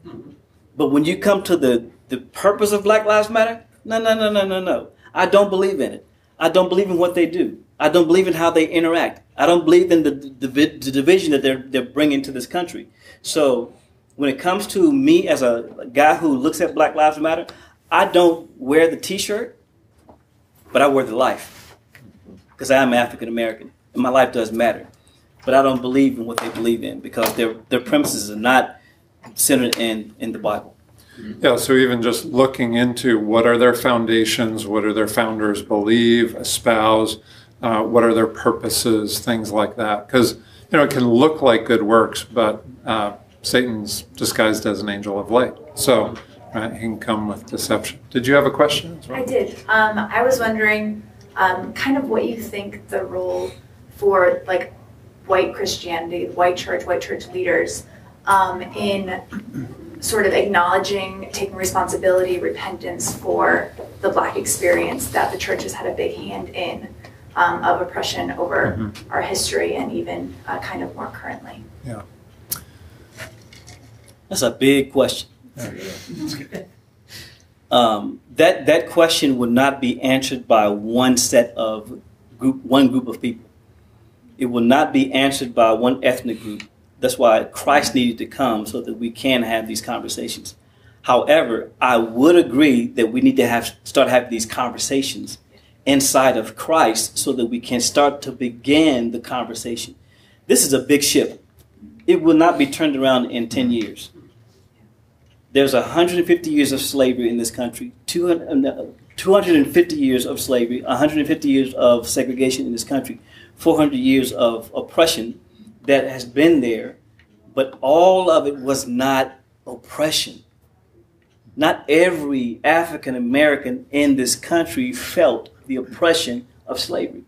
But when you come to the the purpose of Black Lives Matter, no, no, no, no, no, no. I don't believe in it. I don't believe in what they do. I don't believe in how they interact. I don't believe in the, the, the division that they're, they're bringing to this country. So when it comes to me as a guy who looks at Black Lives Matter, I don't wear the T-shirt, but I wear the life because I am African American and my life does matter. But I don't believe in what they believe in because their their premises are not centered in in the Bible. Yeah, so even just looking into what are their foundations, what are their founders believe, espouse, uh, what are their purposes, things like that. Because you know it can look like good works, but uh, Satan's disguised as an angel of light, so right, he can come with deception. Did you have a question? I did. Um, I was wondering, um, kind of what you think the role for like white Christianity, white church, white church leaders, um, in sort of acknowledging, taking responsibility, repentance for the black experience that the church has had a big hand in um, of oppression over our history and even uh, kind of more currently. Yeah. That's a big question. Um, that that question would not be answered by one set of group, one group of people. It will not be answered by one ethnic group. That's why Christ needed to come so that we can have these conversations. However, I would agree that we need to have start having these conversations inside of Christ so that we can start to begin the conversation. This is a big ship. It will not be turned around in 10 years. There's 150 years of slavery in this country, 200, uh, 250 years of slavery, 150 years of segregation in this country, 400 years of oppression that has been there, but all of it was not oppression. Not every African American in this country felt the oppression of slavery.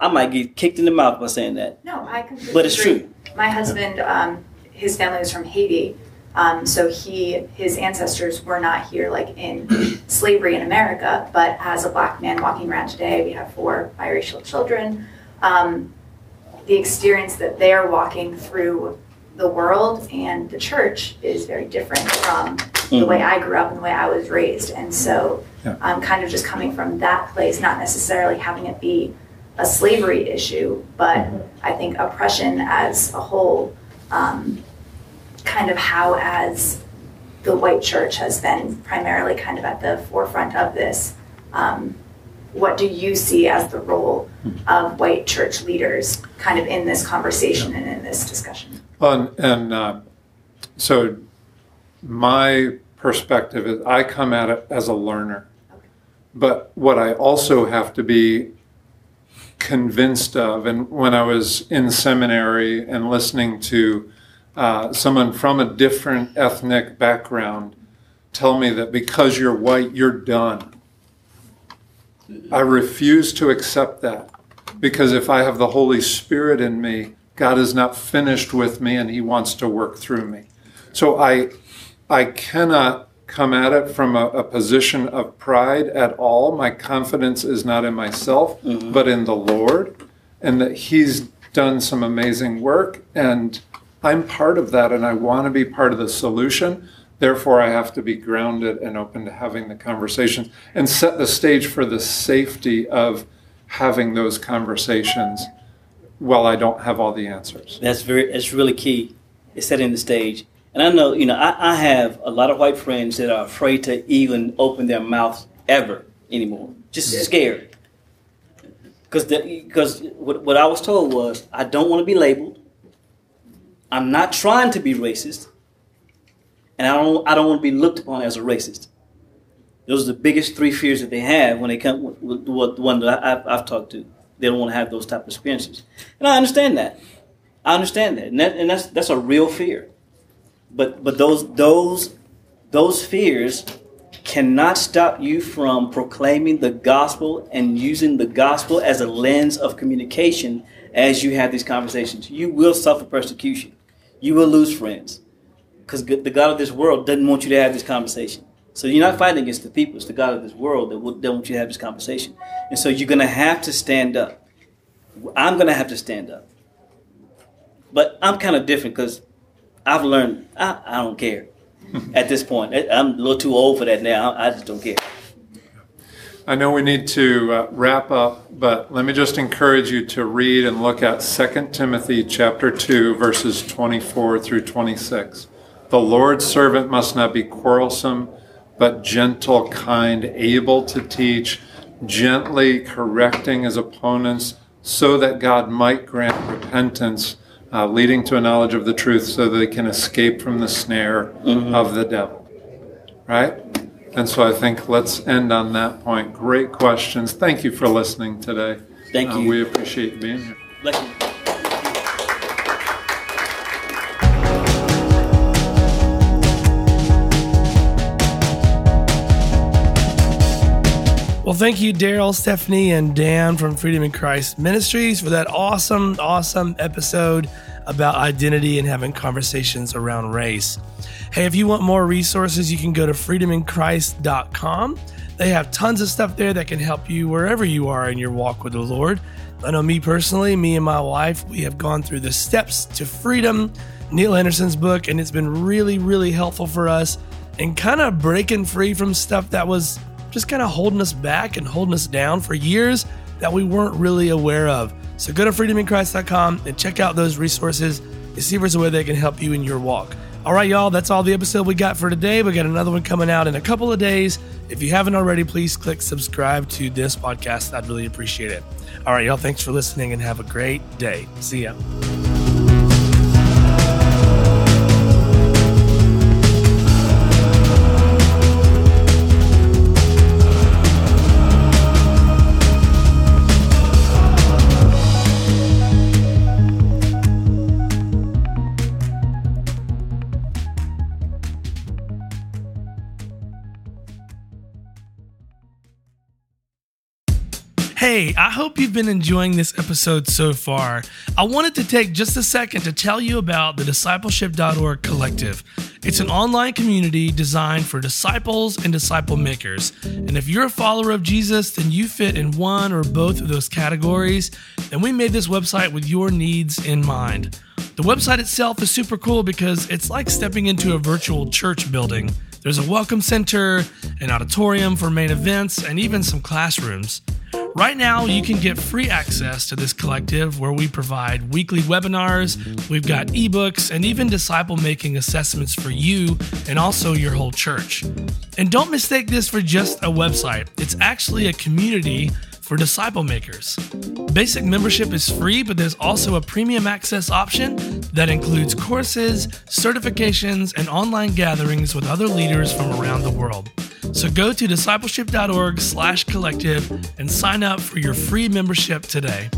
I might get kicked in the mouth by saying that. No, I completely But it's agree. true. My husband, um, his family was from Haiti, Um, so he, his ancestors were not here like in slavery in America, but as a black man walking around today, we have four biracial children. Um, the experience that they're walking through the world and the church is very different from the way I grew up and the way I was raised. And so I'm kind of just coming from that place, not necessarily having it be a slavery issue, but I think oppression as a whole, um, kind of how as the white church has been primarily kind of at the forefront of this. Um, what do you see as the role of white church leaders kind of in this conversation and in this discussion? Well, and, and uh, so my perspective is I come at it as a learner. But what I also have to be convinced of, and when I was in seminary and listening to uh, someone from a different ethnic background tell me that because you're white, you're done. I refuse to accept that because if I have the Holy Spirit in me, God is not finished with me and He wants to work through me. So I, I cannot come at it from a, a position of pride at all. My confidence is not in myself, but in the Lord, and that He's done some amazing work. And I'm part of that, and I want to be part of the solution. Therefore, I have to be grounded and open to having the conversations and set the stage for the safety of having those conversations while I don't have all the answers. That's very. That's really key. Is setting the stage. And I know, you know, I, I have a lot of white friends that are afraid to even open their mouths ever anymore, just scared. Because because what, what I was told was I don't want to be labeled. I'm not trying to be racist, and I don't I don't want to be looked upon as a racist. Those are the biggest three fears that they have when they come with the one that I've, I've talked to. They don't want to have those type of experiences, and I understand that. I understand that, and, that, and that's that's a real fear. But but those those those fears cannot stop you from proclaiming the gospel and using the gospel as a lens of communication as you have these conversations. You will suffer persecution. You will lose friends because the God of this world doesn't want you to have this conversation. So you're not fighting against the people; it's the God of this world that will- don't want you to have this conversation. And so you're going to have to stand up. I'm going to have to stand up. But I'm kind of different because I've learned I, I don't care at this point. I- I'm a little too old for that now. I just don't care. I know we need to uh, wrap up, but let me just encourage you to read and look at 2 Timothy chapter 2 verses 24 through 26. The Lord's servant must not be quarrelsome, but gentle, kind, able to teach, gently correcting his opponents, so that God might grant repentance, uh, leading to a knowledge of the truth, so that they can escape from the snare of the devil. Right? And so I think let's end on that point. Great questions. Thank you for listening today. Thank Uh, you. we appreciate you being here. Bless you. Well, thank you, Daryl, Stephanie, and Dan from Freedom in Christ Ministries for that awesome, awesome episode about identity and having conversations around race. Hey, if you want more resources, you can go to freedominchrist.com. They have tons of stuff there that can help you wherever you are in your walk with the Lord. I know me personally, me and my wife, we have gone through the steps to freedom, Neil Anderson's book, and it's been really, really helpful for us and kind of breaking free from stuff that was just kind of holding us back and holding us down for years that we weren't really aware of. So go to freedominchrist.com and check out those resources and see if there's a way they can help you in your walk. All right, y'all, that's all the episode we got for today. We got another one coming out in a couple of days. If you haven't already, please click subscribe to this podcast. I'd really appreciate it. All right, y'all, thanks for listening and have a great day. See ya. Hey, I hope you've been enjoying this episode so far. I wanted to take just a second to tell you about the discipleship.org collective. It's an online community designed for disciples and disciple makers. And if you're a follower of Jesus, then you fit in one or both of those categories. And we made this website with your needs in mind. The website itself is super cool because it's like stepping into a virtual church building. There's a welcome center, an auditorium for main events, and even some classrooms. Right now, you can get free access to this collective where we provide weekly webinars, we've got ebooks, and even disciple making assessments for you and also your whole church. And don't mistake this for just a website, it's actually a community for disciple makers. Basic membership is free, but there's also a premium access option that includes courses, certifications, and online gatherings with other leaders from around the world. So go to discipleship.org slash collective and sign up for your free membership today.